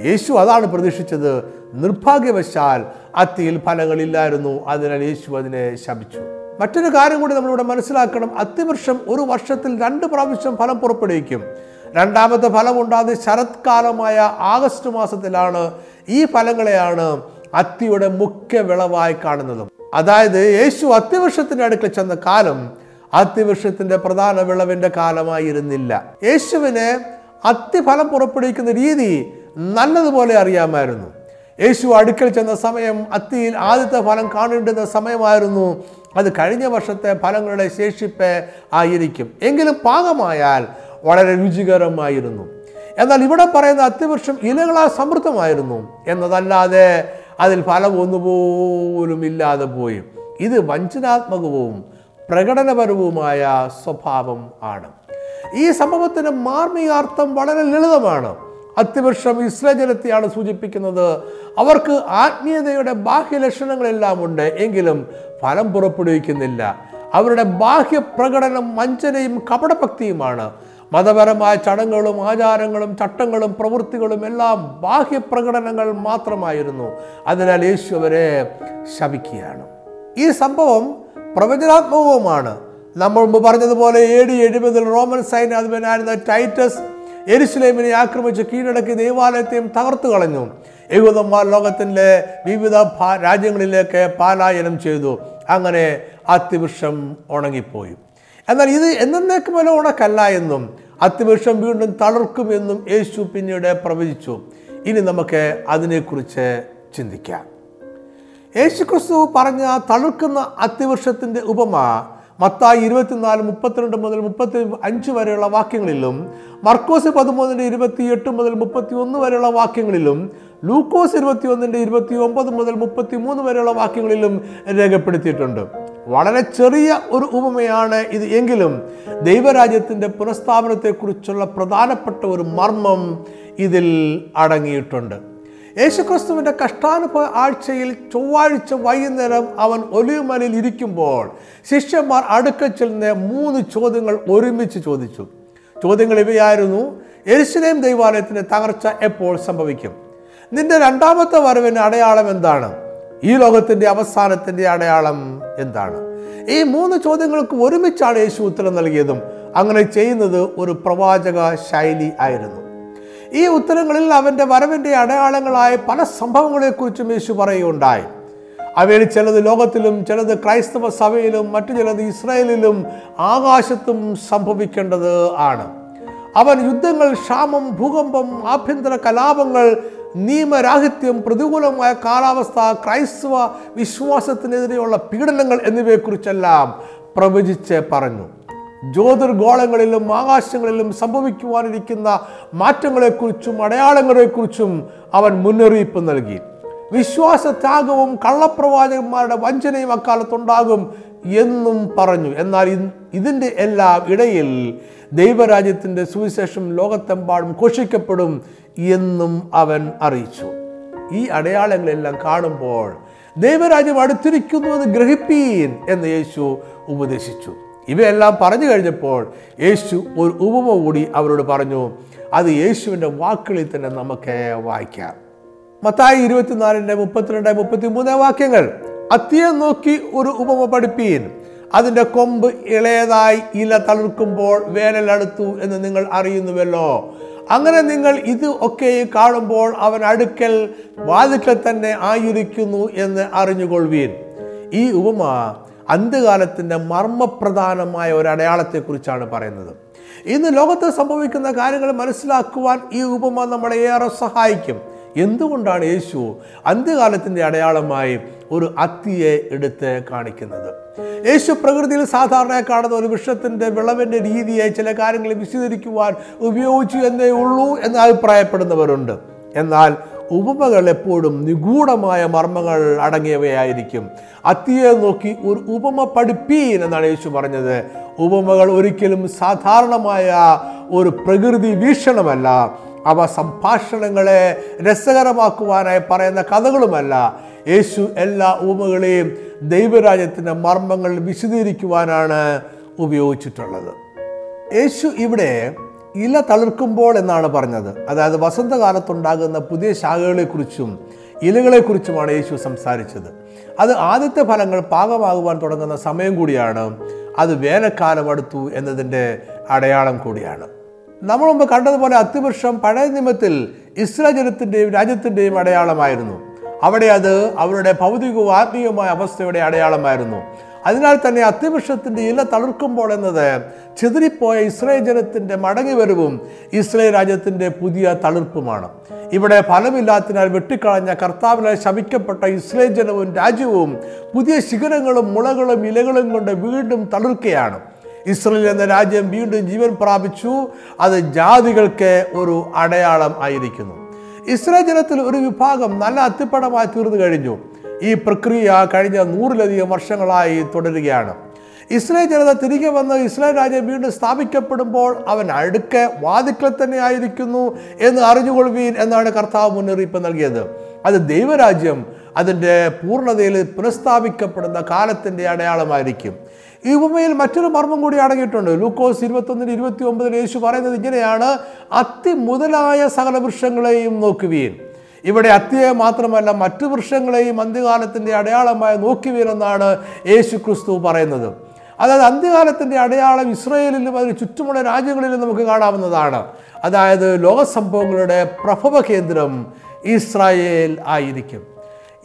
യേശു അതാണ് പ്രതീക്ഷിച്ചത്. നിർഭാഗ്യവശാൽ അത്തിയിൽ ഫലങ്ങളില്ലായിരുന്നു. അതിനാൽ യേശു അതിനെ ശപിച്ചു. മറ്റൊരു കാര്യം കൂടി നമ്മളിവിടെ മനസ്സിലാക്കണം. അത്തിവൃക്ഷം ഒരു വർഷത്തിൽ രണ്ട് പ്രാവശ്യം ഫലം പുറപ്പെടുവിക്കും. രണ്ടാമത്തെ ഫലം ഉണ്ടാകുന്നത് ശരത്കാലമായ ആഗസ്റ്റ് മാസത്തിലാണ്. ഈ ഫലങ്ങളെയാണ് അത്തിയുടെ മുഖ്യ വിളവായി കാണുന്നതും. അതായത് യേശു അത്തിവൃക്ഷത്തിന്റെ അടുക്കൽ ചെന്ന കാലം അത്തിവൃക്ഷത്തിന്റെ പ്രധാന വിളവിന്റെ കാലമായിരുന്നില്ല യേശുവിന് അത്തിഫലം പുറപ്പെടുവിക്കുന്ന രീതി നല്ലതുപോലെ അറിയാമായിരുന്നു. യേശു അടുക്കൽ ചെന്ന സമയം അത്തിയിൽ ആദ്യത്തെ ഫലം കാണേണ്ടുന്ന സമയമായിരുന്നു. അത് കഴിഞ്ഞ വർഷത്തെ ഫലങ്ങളുടെ ശേഷിപ്പ് ആയിരിക്കും. എങ്കിലും പാകമായാൽ വളരെ രുചികരമായിരുന്നു. എന്നാൽ ഇവിടെ പറയുന്ന അത്യവൃക്ഷം ഇലകളാൽ സമൃദ്ധമായിരുന്നു എന്നതല്ലാതെ അതിൽ ഫലം ഒന്നുപോലും ഇല്ലാതെ പോയി. ഇത് വഞ്ചനാത്മകവും പ്രകടനപരവുമായ സ്വഭാവം ആണ്. ഈ സംഭവത്തിന് മാർമികാർത്ഥം വളരെ ലളിതമാണ്. അത്തിവൃക്ഷം ഇസ്രജനത്തെയാണ് സൂചിപ്പിക്കുന്നത്. അവർക്ക് ആത്മീയതയുടെ ബാഹ്യ ലക്ഷണങ്ങളെല്ലാം ഉണ്ട് എങ്കിലും ഫലം പുറപ്പെടുവിക്കുന്നില്ല. അവരുടെ ബാഹ്യ പ്രകടനം വഞ്ചനയും കപടഭക്തിയുമാണ്. മതപരമായ ചടങ്ങുകളും ആചാരങ്ങളും ചട്ടങ്ങളും പ്രവൃത്തികളും എല്ലാം ബാഹ്യ പ്രകടനങ്ങൾ മാത്രമായിരുന്നു. അതിനാൽ യേശു അവരെ ശപിക്കുകയാണ്. ഈ സംഭവം പ്രവചനാത്മകവുമാണ്. നമ്മൾ മുമ്പ് പറഞ്ഞതുപോലെ എ ഡി എഴുപതിൽ റോമൻ സൈന്യാധിപനായിരുന്ന ടൈറ്റസ് എരുസലേമിനെ ആക്രമിച്ച് കീഴടക്കി ദേവാലയത്തെയും തകർത്തു കളഞ്ഞു. യഹൂദന്മാർ ലോകത്തിന്റെ വിവിധ രാജ്യങ്ങളിലേക്ക് പാലായനം ചെയ്തു. അങ്ങനെ അത്തിവൃക്ഷം ഉണങ്ങിപ്പോയി. എന്നാൽ ഇത് എന്നേക്കും വല്ല ഉണക്കല്ല എന്നും അത്തിവൃക്ഷം വീണ്ടും തളർക്കുമെന്നും യേശു പിന്നീട് പ്രവചിച്ചു. ഇനി നമുക്ക് അതിനെക്കുറിച്ച് ചിന്തിക്കാം. യേശുക്രിസ്തു പറഞ്ഞ തളിർക്കുന്ന അത്തിവൃക്ഷത്തിന്റെ ഉപമ മത്തായി ഇരുപത്തിനാല് മുപ്പത്തിരണ്ട് മുതൽ മുപ്പത്തി അഞ്ച് വരെയുള്ള വാക്യങ്ങളിലും മർക്കോസ് പതിമൂന്നിന്റെ ഇരുപത്തി എട്ട് മുതൽ മുപ്പത്തി ഒന്ന് വരെയുള്ള വാക്യങ്ങളിലും ലൂക്കോസ് ഇരുപത്തി ഒന്നിന്റെ ഇരുപത്തി ഒമ്പത് മുതൽ മുപ്പത്തി മൂന്ന് വരെയുള്ള വാക്യങ്ങളിലും രേഖപ്പെടുത്തിയിട്ടുണ്ട്. വളരെ ചെറിയ ഒരു ഉപമയാണ് ഇത് എങ്കിലും ദൈവരാജ്യത്തിന്റെ പുനഃസ്ഥാപനത്തെക്കുറിച്ചുള്ള പ്രധാനപ്പെട്ട ഒരു മർമ്മം ഇതിൽ അടങ്ങിയിട്ടുണ്ട്. യേശുക്രിസ്തുവിന്റെ കഷ്ടാനുഭവ ആഴ്ചയിൽ ചൊവ്വാഴ്ച വൈകുന്നേരം അവൻ ഒലിവുമലയിൽ ഇരിക്കുമ്പോൾ ശിഷ്യന്മാർ അടുക്ക ചെല്ലുന്ന മൂന്ന് ചോദ്യങ്ങൾ ഒരുമിച്ച് ചോദിച്ചു. ചോദ്യങ്ങൾ ഇവയായിരുന്നു എരിശിലേം ദൈവാലയത്തിന്റെ തകർച്ച എപ്പോൾ സംഭവിക്കും? നിന്റെ രണ്ടാമത്തെ വരവിന് അടയാളം എന്താണ്? ഈ ലോകത്തിന്റെ അവസാനത്തിന്റെ അടയാളം എന്താണ്? ഈ മൂന്ന് ചോദ്യങ്ങൾക്ക് ഒരുമിച്ചാണ് യേശു ഉത്തരം നൽകിയതും അങ്ങനെ ചെയ്യുന്നത് ഒരു പ്രവാചക ശൈലി ആയിരുന്നു. ഈ ഉത്തരങ്ങളിൽ അവന്റെ വരവിന്റെ അടയാളങ്ങളായ പല സംഭവങ്ങളെക്കുറിച്ചും യേശു പറയുകയുണ്ടായി. അവയിൽ ചിലത് ലോകത്തിലും ചിലത് ക്രൈസ്തവ സഭയിലും മറ്റു ചിലത് ഇസ്രായേലിലും ആകാശത്തും സംഭവിക്കേണ്ടത് ആണ്. അവൻ യുദ്ധങ്ങൾ ക്ഷാമം ഭൂകമ്പം ആഭ്യന്തര കലാപങ്ങൾ നിയമരാഹിത്യം പ്രതികൂലമായ കാലാവസ്ഥ ക്രൈസ്തവ വിശ്വാസത്തിനെതിരെയുള്ള പീഡനങ്ങൾ എന്നിവയെക്കുറിച്ചെല്ലാം പ്രവചിച്ച് പറഞ്ഞു. ജ്യോതിർഗോളങ്ങളിലും ആകാശങ്ങളിലും സംഭവിക്കുവാനിരിക്കുന്ന മാറ്റങ്ങളെക്കുറിച്ചും അടയാളങ്ങളെക്കുറിച്ചും അവൻ മുന്നറിയിപ്പ് നൽകി. വിശ്വാസത്യാഗവും കള്ളപ്രവാചകന്മാരുടെ വഞ്ചനയും അക്കാലത്തുണ്ടാകും എന്നും പറഞ്ഞു. എന്നാൽ ഇതിന്റെ എല്ലാം ഇടയിൽ ദൈവരാജ്യത്തിന്റെ സുവിശേഷം ലോകത്തെമ്പാടും ഘോഷിക്കപ്പെടും എന്നും അവൻ അറിയിച്ചു. ഈ അടയാളങ്ങളെല്ലാം കാണുമ്പോൾ ദൈവരാജ്യം അടുത്തിരിക്കുന്നു എന്ന് ഗ്രഹിപ്പീൻ എന്ന് യേശു ഉപദേശിച്ചു. ഇവയെല്ലാം പറഞ്ഞു കഴിഞ്ഞപ്പോൾ യേശു ഒരു ഉപമ കൂടി അവരോട് പറഞ്ഞു അത് യേശുവിന്റെ വാക്കുകളിൽ തന്നെ നമുക്ക് വായിക്കാം. മത്തായി ഇരുപത്തിനാലിന്റെ മുപ്പത്തിരണ്ട് മുപ്പത്തി മൂന്ന് വാക്യങ്ങൾ അത്തിയെ നോക്കി ഒരു ഉപമ പഠിപ്പീൻ അതിന്റെ കൊമ്പ് ഇളയതായി ഇല തളിർക്കുമ്പോൾ വേനലടുത്തു എന്ന് നിങ്ങൾ അറിയുന്നുവല്ലോ. അങ്ങനെ നിങ്ങൾ ഇത് ഒക്കെ കാണുമ്പോൾ അവൻ അടുക്കൽ വാതിക്കൽ തന്നെ ആയിരിക്കുന്നു എന്ന് അറിഞ്ഞുകൊള്ളുവീൻ. ഈ ഉപമ അന്ത്യകാലത്തിന്റെ മർമ്മപ്രധാനമായ ഒരു അടയാളത്തെക്കുറിച്ചാണ് പറയുന്നത്. ഇന്ന് ലോകത്ത് സംഭവിക്കുന്ന കാര്യങ്ങൾ മനസ്സിലാക്കുവാൻ ഈ ഉപമ നമ്മളെ ഏറെ സഹായിക്കും. എന്തുകൊണ്ടാണ് യേശു അന്ത്യകാലത്തിന്റെ അടയാളമായി ഒരു അത്തിയെ എടുത്ത് കാണിക്കുന്നത്? യേശു പ്രകൃതിയിൽ സാധാരണ കാണുന്ന ഒരു വൃക്ഷത്തിന്റെ വിളവിന്റെ രീതിയെ ചില കാര്യങ്ങളെ വിശദീകരിക്കുവാൻ ഉപയോഗിച്ചു എന്നേ ഉള്ളൂ എന്ന് അഭിപ്രായപ്പെടുന്നവരുണ്ട്. എന്നാൽ ഉപമകൾ എപ്പോഴും നിഗൂഢമായ മർമ്മങ്ങൾ അടങ്ങിയവയായിരിക്കും. അത്തിയെ നോക്കി ഒരു ഉപമ പഠിപ്പീൻ എന്നാണ് യേശു പറഞ്ഞത്. ഉപമകൾ ഒരിക്കലും സാധാരണമായ ഒരു പ്രകൃതി വീക്ഷണമല്ല. അവ സംഭാഷണങ്ങളെ രസകരമാക്കുവാനായി പറയുന്ന കഥകളുമല്ല. യേശു എല്ലാ ഉപമകളെയും ദൈവരാജ്യത്തിന്റെ മർമ്മങ്ങൾ വിശദീകരിക്കുവാനാണ് ഉപയോഗിച്ചിട്ടുള്ളത്. യേശു ഇവിടെ ഇല തളിർക്കുമ്പോൾ എന്നാണ് പറഞ്ഞത്. അതായത് വസന്തകാലത്തുണ്ടാകുന്ന പുതിയ ശാഖകളെക്കുറിച്ചും ഇലകളെക്കുറിച്ചുമാണ് യേശു സംസാരിച്ചത്. അത് ആദ്യത്തെ ഫലങ്ങൾ പാകമാകുവാൻ തുടങ്ങുന്ന സമയം കൂടിയാണ്. അത് വേനൽക്കാലം അടുത്തു എന്നതിന്റെ അടയാളം കൂടിയാണ്. നമ്മൾ മുമ്പ് കണ്ടതുപോലെ അത്തിവൃക്ഷം പഴയ നിയമത്തിൽ ഇസ്രായേൽ രാജ്യത്തിന്റെയും അടയാളമായിരുന്നു. അവിടെ അത് അവരുടെ ഭൗതികവും ആത്മീയവുമായ അവസ്ഥയുടെ അടയാളമായിരുന്നു. അതിനാൽ തന്നെ അത്യവൃക്ഷത്തിന്റെ ഇല തളിർക്കുമ്പോൾ എന്നത് ചിതറിപ്പോയ ഇസ്രായേൽ ജനത്തിന്റെ മടങ്ങിവരവും ഇസ്രായേൽ രാജ്യത്തിന്റെ പുതിയ തളിർപ്പുമാണ്. ഇവിടെ ഫലമില്ലാത്തതിനാൽ വെട്ടിക്കളഞ്ഞ കർത്താവിനാൽ ശപിക്കപ്പെട്ട ഇസ്രായേൽ ജനവും രാജ്യവും പുതിയ ശിഖരങ്ങളും മുളകളും ഇലകളും കൊണ്ട് വീണ്ടും തളിർക്കുകയാണ് ഇസ്രയേൽ എന്ന രാജ്യം വീണ്ടും ജീവൻ പ്രാപിച്ചു. അത് ജാതികൾക്ക് ഒരു അടയാളം ആയിരിക്കുന്നു. ഇസ്രായേൽ ജനത്തിൽ ഒരു വിഭാഗം നല്ല അത്തിപ്പടമായി തീർന്നു കഴിഞ്ഞു. ഈ പ്രക്രിയ കഴിഞ്ഞ നൂറിലധികം വർഷങ്ങളായി തുടരുകയാണ്. ഇസ്രായേൽ ജനത തിരികെ വന്ന് ഇസ്രായേൽ രാജ്യം വീണ്ടും സ്ഥാപിക്കപ്പെടുമ്പോൾ അവൻ അടുക്കെ വാതിക്കൽ തന്നെ ആയിരിക്കുന്നു എന്ന് അറിഞ്ഞുകൊള്ളുവീൻ എന്നാണ് കർത്താവ് മുന്നറിയിപ്പ് നൽകിയത്. അത് ദൈവരാജ്യം അതിന്റെ പൂർണതയിൽ പുനഃസ്ഥാപിക്കപ്പെടുന്ന കാലത്തിന്റെ അടയാളമായിരിക്കും. ഈ ഉപമയിൽ മറ്റൊരു മർമ്മം കൂടി അടങ്ങിയിട്ടുണ്ട്. ലൂക്കോസ് ഇരുപത്തൊന്നിന് ഇരുപത്തി ഒമ്പതിൽ യേശു പറയുന്നത് ഇങ്ങനെയാണ് അതിമുതലായ സകല വൃക്ഷങ്ങളെയും നോക്കുവീൻ. ഇവിടെ അത്തിയെ മാത്രമല്ല മറ്റു വൃക്ഷങ്ങളെയും അന്ത്യകാലത്തിന്റെ അടയാളമായി നോക്കുവീനെന്നാണ് യേശു ക്രിസ്തു പറയുന്നത്. അതായത് അന്ത്യകാലത്തിന്റെ അടയാളം ഇസ്രയേലിലും അതിന് ചുറ്റുമുള്ള രാജ്യങ്ങളിലും നമുക്ക് കാണാവുന്നതാണ്. അതായത് ലോകസംഭവങ്ങളുടെ പ്രഭവ കേന്ദ്രം ഇസ്രായേൽ ആയിരിക്കും.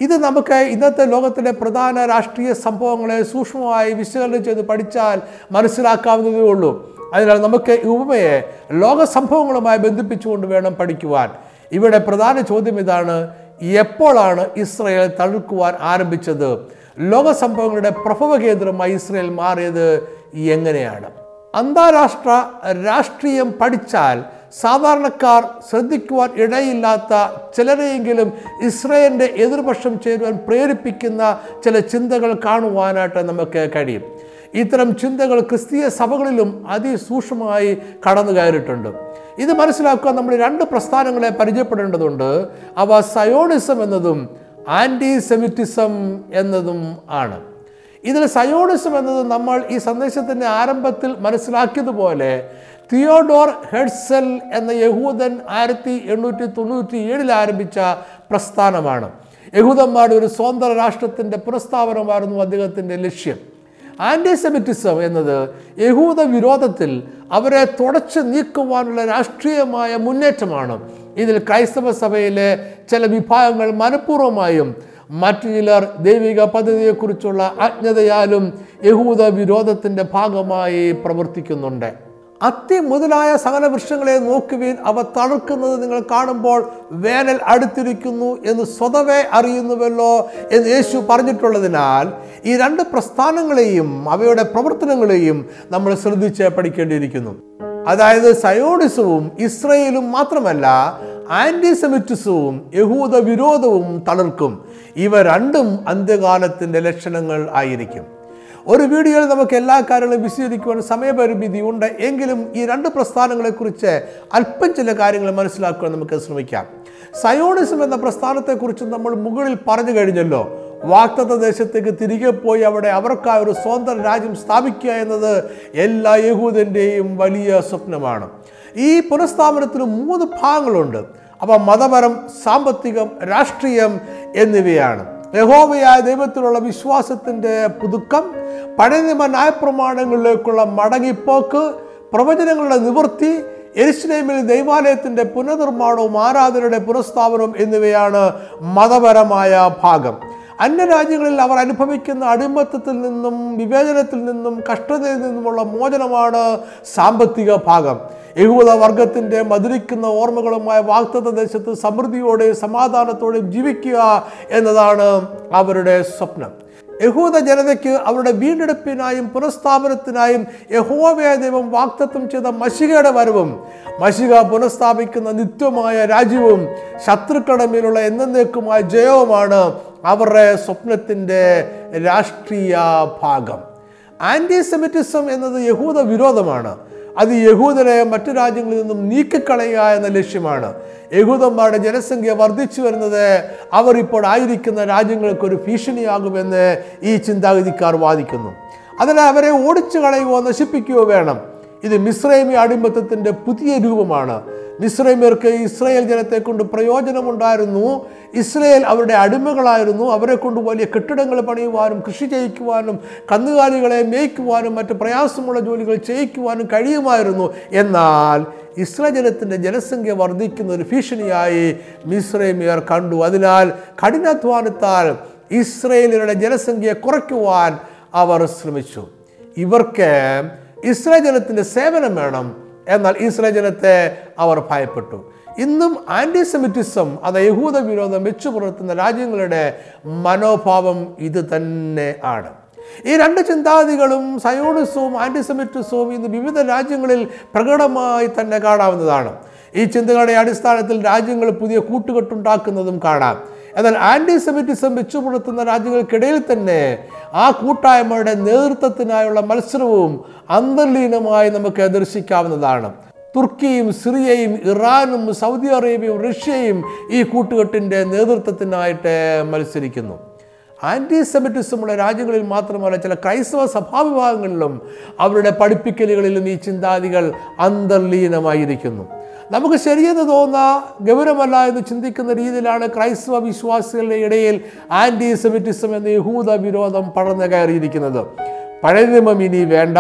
ഇത് നമുക്ക് ഇന്നത്തെ ലോകത്തിലെ പ്രധാന രാഷ്ട്രീയ സംഭവങ്ങളെ സൂക്ഷ്മമായി വിശകലനം ചെയ്ത് പഠിച്ചാൽ മനസ്സിലാക്കാവുന്നതേ ഉള്ളൂ. അതിനാൽ നമുക്ക് ഈ ഉപമയെ ലോകസംഭവങ്ങളുമായി ബന്ധിപ്പിച്ചുകൊണ്ട് വേണം പഠിക്കുവാൻ. ഇവിടെ പ്രധാന ചോദ്യം ഇതാണ് എപ്പോഴാണ് ഇസ്രയേൽ തടുക്കുവാൻ ആരംഭിച്ചത്? ലോക സംഭവങ്ങളുടെ പ്രഭവ കേന്ദ്രമായി ഇസ്രയേൽ മാറിയത് എങ്ങനെയാണ്? അന്താരാഷ്ട്ര രാഷ്ട്രീയം പഠിച്ചാൽ സാധാരണക്കാർ ശ്രദ്ധിക്കുവാൻ ഇടയില്ലാത്ത ചിലരെയെങ്കിലും ഇസ്രയേലിന്റെ എതിർപക്ഷം ചേരുവാൻ പ്രേരിപ്പിക്കുന്ന ചില ചിന്തകൾ കാണുവാനായിട്ട് നമുക്ക് കഴിയും. ഇത്തരം ചിന്തകൾ ക്രിസ്തീയ സഭകളിലും അതിസൂക്ഷ്മമായി കടന്നു കയറിയിട്ടുണ്ട് ഇത് മനസ്സിലാക്കുക നമ്മൾ രണ്ട് പ്രസ്ഥാനങ്ങളെ പരിചയപ്പെടേണ്ടതുണ്ട്. അവ സയോണിസം എന്നതും ആന്റി സെമിറ്റിസം എന്നതും ആണ്. ഇതിൽ സയോണിസം എന്നത് നമ്മൾ ഈ സന്ദേശത്തിന്റെ ആരംഭത്തിൽ മനസ്സിലാക്കിയതുപോലെ തിയോഡോർ ഹെഡ്സൽ എന്ന യഹൂദൻ ആയിരത്തി എണ്ണൂറ്റി തൊണ്ണൂറ്റി ഏഴിൽ ആരംഭിച്ച പ്രസ്ഥാനമാണ്. യഹൂദന്മാരുടെ ഒരു സ്വതന്ത്ര രാഷ്ട്രത്തിന്റെ പുനഃസ്ഥാപനമായിരുന്നു അദ്ദേഹത്തിന്റെ ലക്ഷ്യം. ആന്റിസെമിറ്റിസം എന്നത് യഹൂദ വിരോധത്തിൽ അവരെ തുടച്ചു നീക്കുവാനുള്ള രാഷ്ട്രീയമായ മുന്നേറ്റമാണ്. ഇതിൽ ക്രൈസ്തവ സഭയിലെ ചില വിഭാഗങ്ങൾ മനഃപൂർവമായും മറ്റു ചിലർ ദൈവിക പദ്ധതിയെക്കുറിച്ചുള്ള അജ്ഞതയാലും യഹൂദ വിരോധത്തിന്റെ ഭാഗമായി പ്രവർത്തിക്കുന്നുണ്ട്. അത്തി മുതലായ സകല വൃക്ഷങ്ങളെ നോക്കുവീൻ അവ തണുക്കുന്നത് നിങ്ങൾ കാണുമ്പോൾ വേനൽ അടുത്തിരിക്കുന്നു എന്ന് സ്വതവേ അറിയുന്നുവല്ലോ എന്ന് യേശു പറഞ്ഞിട്ടുള്ളതിനാൽ ഈ രണ്ട് പ്രസ്ഥാനങ്ങളെയും അവയുടെ പ്രവർത്തനങ്ങളെയും നമ്മൾ ശ്രദ്ധിച്ച് പഠിക്കേണ്ടിയിരിക്കുന്നു. അതായത് സയോണിസവും ഇസ്രയേലും മാത്രമല്ല ആന്റിസെമിറ്റിസവും യഹൂദ വിരോധവും തളർക്കും. ഇവ രണ്ടും അന്ത്യകാലത്തിന്റെ ലക്ഷണങ്ങൾ ആയിരിക്കും. ഒരു വീഡിയോയിൽ നമുക്ക് എല്ലാ കാര്യങ്ങളും വിശദീകരിക്കുവാൻ സമയപരിമിതി ഉണ്ട്. എങ്കിലും ഈ രണ്ട് പ്രസ്ഥാനങ്ങളെക്കുറിച്ച് അല്പം ചില കാര്യങ്ങൾ മനസ്സിലാക്കുവാൻ നമുക്ക് ശ്രമിക്കാം. സയോണിസം എന്ന പ്രസ്ഥാനത്തെക്കുറിച്ച് നമ്മൾ മുകളിൽ പറഞ്ഞു കഴിഞ്ഞല്ലോ. വാക്തത്വ ദേശത്തേക്ക് തിരികെ പോയി അവിടെ അവർക്കായി ഒരു സ്വതന്ത്ര രാജ്യം സ്ഥാപിക്കുക എന്നത് എല്ലാ യഹൂദന്റെയും വലിയ സ്വപ്നമാണ്. ഈ പുനഃസ്ഥാപനത്തിന് മൂന്ന് ഭാഗങ്ങളുണ്ട്. അവ മതപരം സാമ്പത്തികം രാഷ്ട്രീയം എന്നിവയാണ്. യഹോവയായ ദൈവത്തിലുള്ള വിശ്വാസത്തിന്റെ പുതുക്കം പഴയ നിയമ ന്യായപ്രമാണങ്ങളിലേക്കുള്ള മടങ്ങിപ്പോക്ക് പ്രവചനങ്ങളുടെ നിവൃത്തി എരിശ്ലേമിൽ ദൈവാലയത്തിന്റെ പുനർനിർമ്മാണവും ആരാധനയുടെ പുനഃസ്ഥാപനവും എന്നിവയാണ് മതപരമായ ഭാഗം. അന്യരാജ്യങ്ങളിൽ അവർ അനുഭവിക്കുന്ന അടിമത്തത്തിൽ നിന്നും വിവേചനത്തിൽ നിന്നും കഷ്ടതയിൽ നിന്നുമുള്ള മോചനമാണ് സാമ്പത്തിക ഭാഗം. യഹൂദ വർഗത്തിന്റെ മധുരിക്കുന്ന ഓർമ്മകളുമായ വാക്തത്വ ദേശത്ത് സമൃദ്ധിയോടെയും സമാധാനത്തോടെയും ജീവിക്കുക എന്നതാണ് അവരുടെ സ്വപ്നം. യഹൂദ ജനതയ്ക്ക് അവരുടെ വീണ്ടെടുപ്പിനായും പുനഃസ്ഥാപനത്തിനായും യഹോവയ ദൈവം വാക്തത്വം ചെയ്ത മഷികയുടെ വരവും മഷിക പുനഃസ്ഥാപിക്കുന്ന നിത്യമായ രാജ്യവും ശത്രുക്കളുടെ മേലുള്ള എന്നേക്കുമായ ജയവുമാണ് അവരുടെ സ്വപ്നത്തിന്റെ രാഷ്ട്രീയ ഭാഗം. ആന്റിസെമിറ്റിസം എന്നത് യഹൂദ വിരോധമാണ്. അത് യഹൂദരെ മറ്റു രാജ്യങ്ങളിൽ നിന്നും നീക്കിക്കളയുക എന്ന ലക്ഷ്യമാണ്. യഹൂദന്മാരുടെ ജനസംഖ്യ വർദ്ധിച്ചു വരുന്നത് അവർ ഇപ്പോൾ ആയിരിക്കുന്ന രാജ്യങ്ങൾക്ക് ഒരു ഭീഷണിയാകുമെന്ന് ഈ ചിന്താഗതിക്കാർ വാദിക്കുന്നു. അതിനാൽ അവരെ ഓടിച്ചു കളയുകയോ നശിപ്പിക്കുകയോ വേണം. ഇത് മിശ്രൈമി അടിമത്തത്തിന്റെ പുതിയ രൂപമാണ്. മിശ്രൈമിയർക്ക് ഇസ്രയേൽ ജനത്തെ കൊണ്ട് പ്രയോജനമുണ്ടായിരുന്നു. ഇസ്രയേൽ അവരുടെ അടിമകളായിരുന്നു. അവരെ കൊണ്ട് വലിയ കെട്ടിടങ്ങൾ പണിയുവാനും കൃഷി ചെയ്യിക്കുവാനും കന്നുകാലികളെ മേയ്ക്കുവാനും മറ്റ് പ്രയാസമുള്ള ജോലികൾ ചെയ്യിക്കുവാനും കഴിയുമായിരുന്നു. എന്നാൽ ഇസ്രായേൽ ജനത്തിന്റെ ജനസംഖ്യ വർദ്ധിക്കുന്ന ഒരു ഭീഷണിയായി മിശ്രൈമിയർ കണ്ടു. അതിനാൽ കഠിനാധ്വാനത്താൽ ഇസ്രയേലിയുടെ ജനസംഖ്യയെ കുറയ്ക്കുവാൻ അവർ ശ്രമിച്ചു. ഇവർക്ക് ഇസ്രായേൽ ജനത്തിന്റെ സേവനം വേണം. എന്നാൽ ഇസ്രായേൽ ജനത്തെ അവർ ഭയപ്പെട്ടു. ഇന്നും ആന്റിസെമിറ്റിസം അത് യഹൂദ വിരോധം വെച്ചു പുലർത്തുന്ന രാജ്യങ്ങളുടെ മനോഭാവം ഇത് തന്നെ ആണ്. ഈ രണ്ട് ചിന്താഗതികളും സയോണിസവും ആന്റിസെമിറ്റിസവും ഇന്ന് വിവിധ രാജ്യങ്ങളിൽ പ്രകടമായി തന്നെ കാണാവുന്നതാണ്. ഈ ചിന്തകളുടെ അടിസ്ഥാനത്തിൽ രാജ്യങ്ങൾ പുതിയ കൂട്ടുകെട്ടുണ്ടാക്കുന്നതും കാണാം. എന്നാൽ ആന്റിസെമിറ്റിസം വെച്ചു പുലർത്തുന്ന രാജ്യങ്ങൾക്കിടയിൽ തന്നെ ആ കൂട്ടായ്മയുടെ നേതൃത്വത്തിനായുള്ള മത്സരവും അന്തർലീനമായി നമുക്ക് ദർശിക്കാവുന്നതാണ്. തുർക്കിയും സിറിയയും ഇറാനും സൗദി അറേബ്യയും റഷ്യയും ഈ കൂട്ടുകെട്ടിന്റെ നേതൃത്വത്തിനായിട്ട് മത്സരിക്കുന്നു. ആന്റിസെമിറ്റിസമുള്ള രാജ്യങ്ങളിൽ മാത്രമല്ല ചില ക്രൈസ്തവ സഭാവിഭാഗങ്ങളിലും അവരുടെ പഠിപ്പിക്കലുകളിലും ഈ ചിന്താതികൾ അന്തർലീനമായിരിക്കുന്നു. നമുക്ക് ശരിയെന്ന് തോന്നുന്ന ഗൗരവമല്ല എന്ന് ചിന്തിക്കുന്ന രീതിയിലാണ് ക്രൈസ്തവ വിശ്വാസികളുടെ ഇടയിൽ ആന്റിസെമിറ്റിസം എന്ന യഹൂദ വിരോധം പടർന്നു കയറിയിരിക്കുന്നത്. പഴയ നിയമം ഇനി വേണ്ട.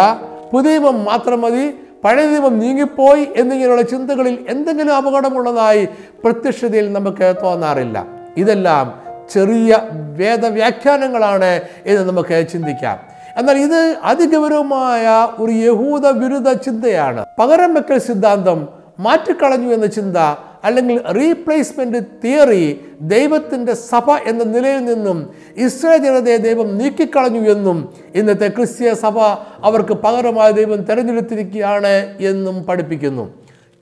പുതിയ നിയമം മാത്രം മതി. പഴയ നിയമം നീങ്ങിപ്പോയി എന്നിങ്ങനെയുള്ള ചിന്തകളിൽ എന്തെങ്കിലും അപകടമുള്ളതായി പ്രത്യക്ഷതയിൽ നമുക്ക് തോന്നാറില്ല. ഇതെല്ലാം ചെറിയ വേദവ്യാഖ്യാനങ്ങളാണ് എന്ന് നമുക്ക് ചിന്തിക്കാം. എന്നാൽ ഇത് അതിഗൗരവമായ ഒരു യഹൂദ വിരുദ്ധ ചിന്തയാണ്. പകരം വെക്കൽ സിദ്ധാന്തം മാറ്റിക്കളഞ്ഞു എന്ന ചിന്ത അല്ലെങ്കിൽ റീപ്ലേസ്മെന്റ് തിയറി ദൈവത്തിന്റെ സഭ എന്ന നിലയിൽ നിന്നും ഇസ്രായേൽ ജനതയെ ദൈവം നീക്കിക്കളഞ്ഞു എന്നും ഇന്നത്തെ ക്രിസ്തീയ സഭ അവർക്ക് പകരമായ ദൈവം തിരഞ്ഞെടുത്തിരിക്കുകയാണ് എന്നും പഠിപ്പിക്കുന്നു.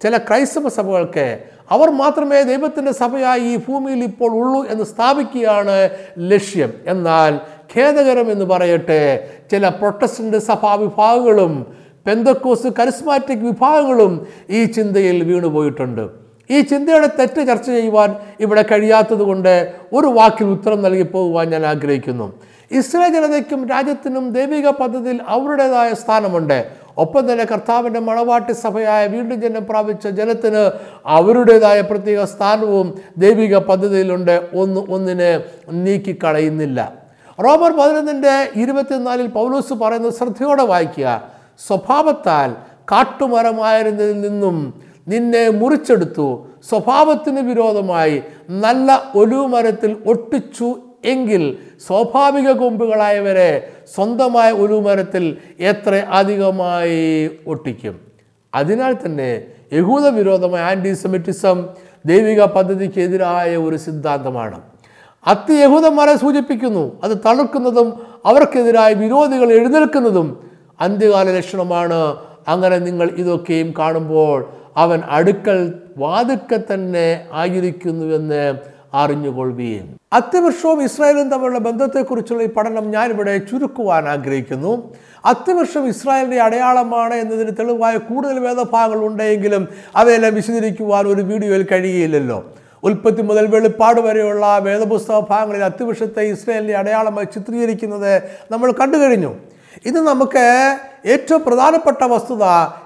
ചില ക്രൈസ്തവ സഭകൾക്ക് അവർ മാത്രമേ ദൈവത്തിന്റെ സഭയായി ഈ ഭൂമിയിൽ ഇപ്പോൾ ഉള്ളൂ എന്ന് സ്ഥാപിക്കുകയാണ് ലക്ഷ്യം. എന്നാൽ ഖേദകരം എന്ന് പറയട്ടെ ചില പ്രൊട്ടസ്റ്റന്റ് സഭാ വിഭാഗങ്ങളും പെന്തക്കോസ് കരിസ്മാറ്റിക് വിഭാഗങ്ങളും ഈ ചിന്തയിൽ വീണുപോയിട്ടുണ്ട്. ഈ ചിന്തയുടെ തെറ്റ് ചർച്ച ചെയ്യുവാൻ ഇവിടെ കഴിയാത്തതുകൊണ്ട് ഒരു വാക്കിൽ ഉത്തരം നൽകി പോകുവാൻ ഞാൻ ആഗ്രഹിക്കുന്നു. ഇസ്രായേൽ ജനതയ്ക്കും രാജ്യത്തിനും ദൈവിക പദ്ധതിയിൽ അവരുടേതായ സ്ഥാനമുണ്ട്. ഒപ്പം തന്നെ കർത്താവിന്റെ മണവാട്ടി സഭയായ വീണ്ടും ജനം പ്രാപിച്ച ജനത്തിന് അവരുടേതായ പ്രത്യേക സ്ഥാനവും ദൈവിക പദ്ധതിയിലുണ്ട്. ഒന്ന് ഒന്നിനെ നീക്കിക്കളയുന്നില്ല. റോമർ പതിനൊന്നിന്റെ ഇരുപത്തിനാലിൽ പൗലോസ് പറയുന്നത് ശ്രദ്ധയോടെ വായിക്കുക. സ്വഭാവത്താൽ കാട്ടുമരമായിരുന്നതിൽ നിന്നും നിന്നെ മുറിച്ചെടുത്തു. സ്വഭാവത്തിന് വിരോധമായി നല്ല ഒലുമരത്തിൽ ഒട്ടിച്ചു എങ്കിൽ സ്വാഭാവിക കൊമ്പുകളായവരെ സ്വന്തമായ ഒലുമരത്തിൽ എത്ര അധികമായി ഒട്ടിക്കും? അതിനാൽ തന്നെ യഹൂദ വിരോധമായ ആന്റിസെമിറ്റിസം ദൈവിക പദ്ധതിക്കെതിരായ ഒരു സിദ്ധാന്തമാണ്. അത്തി യഹൂദന്മാരെ സൂചിപ്പിക്കുന്നു. അത് തളർക്കുന്നതും അവർക്കെതിരായി വിരോധികൾ എഴുന്നേൽക്കുന്നതും അന്ത്യകാല ലക്ഷണമാണ്. അങ്ങനെ നിങ്ങൾ ഇതൊക്കെയും കാണുമ്പോൾ അവൻ അടുക്കൽ വാതുക്ക തന്നെ ആയിരിക്കുന്നുവെന്ന് അറിഞ്ഞുകൊള്ളുകയും അത്യവർഷവും ഇസ്രായേലും തമ്മിലുള്ള ബന്ധത്തെക്കുറിച്ചുള്ള ഈ പഠനം ഞാനിവിടെ ചുരുക്കുവാൻ ആഗ്രഹിക്കുന്നു. അത്യവർഷം ഇസ്രായേലിന്റെ അടയാളമാണ് എന്നതിന് തെളിവായ കൂടുതൽ വേദഭാഗങ്ങൾ ഉണ്ടെങ്കിലും അവയെല്ലാം വിശദീകരിക്കുവാൻ ഒരു വീഡിയോയിൽ കഴിയുകയില്ലല്ലോ. ഉൽപ്പത്തി മുതൽ വെളിപ്പാട് വരെയുള്ള വേദപുസ്തക ഭാഗങ്ങളിൽ അത്യവർഷത്തെ ഇസ്രായേലിന്റെ അടയാളമായി ചിത്രീകരിക്കുന്നത് നമ്മൾ കണ്ടു കഴിഞ്ഞു. ഇത് നമുക്ക് ഏറ്റവും പ്രധാനപ്പെട്ട വസ്തുത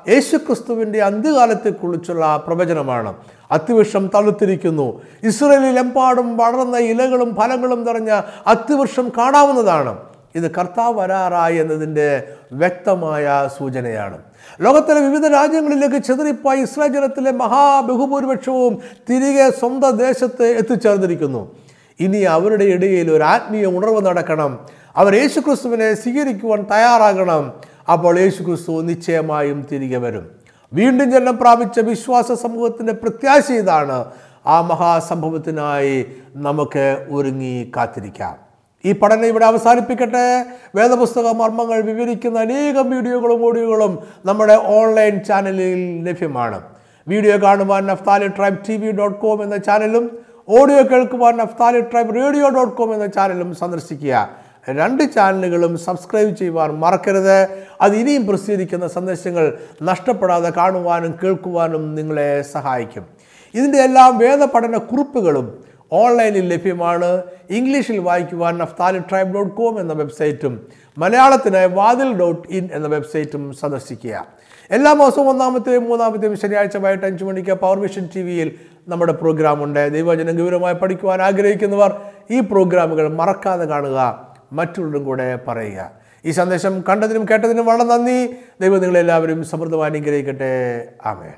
യേശുക്രിസ്തുവിന്റെ അന്ത്യകാലത്തെക്കുറിച്ചുള്ള പ്രവചനമാണ്. അത്തിവൃക്ഷം തളുത്തിരിക്കുന്നു ഇസ്രയേലിലെമ്പാടും വളർന്ന ഇലകളും ഫലങ്ങളും നിറഞ്ഞ അത്തിവൃക്ഷം കാണാവുന്നതാണ്. ഇത് കർത്താവ് വരാറായി എന്നതിന്റെ വ്യക്തമായ സൂചനയാണ്. ലോകത്തിലെ വിവിധ രാജ്യങ്ങളിലേക്ക് ചെതറിപ്പോയ ഇസ്രായേൽ ജനത്തിലെ മഹാബഹുഭൂരിപക്ഷവും തിരികെ സ്വന്തം ദേശത്ത് എത്തിച്ചേർന്നിരിക്കുന്നു. ഇനി അവരുടെ ഇടയിൽ ഒരു ആത്മീയ ഉണർവ് നടക്കണം. അവർ യേശു ക്രിസ്തുവിനെ സ്വീകരിക്കുവാൻ തയ്യാറാകണം. അപ്പോൾ യേശു ക്രിസ്തു നിശ്ചയമായും തിരികെ വരും. വീണ്ടും ജന്മം പ്രാപിച്ച വിശ്വാസ സമൂഹത്തിന്റെ പ്രത്യാശ ഇതാണ്. ആ മഹാസംഭവത്തിനായി നമുക്ക് ഒരുങ്ങി കാത്തിരിക്കാം. ഈ പഠനം ഇവിടെ അവസാനിപ്പിക്കട്ടെ. വേദപുസ്തക മർമ്മങ്ങൾ വിവരിക്കുന്ന അനേകം വീഡിയോകളും ഓഡിയോകളും നമ്മുടെ ഓൺലൈൻ ചാനലിൽ ലഭ്യമാണ്. വീഡിയോ കാണുവാൻ Naphtali tribe T V dot com എന്ന ചാനലും ഓഡിയോ കേൾക്കുവാൻ Naphtali tribe radio dot com എന്ന ചാനലും സന്ദർശിക്കുക. രണ്ട് ചാനലുകളും സബ്സ്ക്രൈബ് ചെയ്യുവാൻ മറക്കരുത്. അത് ഇനിയും പ്രസിദ്ധീകരിക്കുന്ന സന്ദേശങ്ങൾ നഷ്ടപ്പെടാതെ കാണുവാനും കേൾക്കുവാനും നിങ്ങളെ സഹായിക്കും. ഇതിന്റെ എല്ലാം വേദപഠന കുറിപ്പുകളും ഓൺലൈനിൽ ലഭ്യമാണ്. ഇംഗ്ലീഷിൽ വായിക്കുവാൻ നഫ്താലി ട്രൈബ് ഡോട്ട് കോം എന്ന വെബ്സൈറ്റും മലയാളത്തിനായി വാതിൽ ഡോട്ട് ഇൻ എന്ന വെബ്സൈറ്റും സന്ദർശിക്കുക. എല്ലാ മാസവും ഒന്നാമത്തെയും മൂന്നാമത്തെയും ശനിയാഴ്ച വൈകിട്ട് അഞ്ച് മണിക്ക് പവർ വിഷൻ ടി വിയിൽ നമ്മുടെ പ്രോഗ്രാമുണ്ട്. ദൈവജനം ഗൗരവമായി പഠിക്കുവാൻ ആഗ്രഹിക്കുന്നവർ ഈ പ്രോഗ്രാമുകൾ മറക്കാതെ കാണുക. മറ്റുള്ളവരും കൂടെ പറയുക. ഈ സന്ദേശം കണ്ടതിനും കേട്ടതിനും വളരെ നന്ദി. ദൈവം നിങ്ങളെല്ലാവരും സമൃദ്ധമായി അനുഗ്രഹിക്കട്ടെ. ആമേ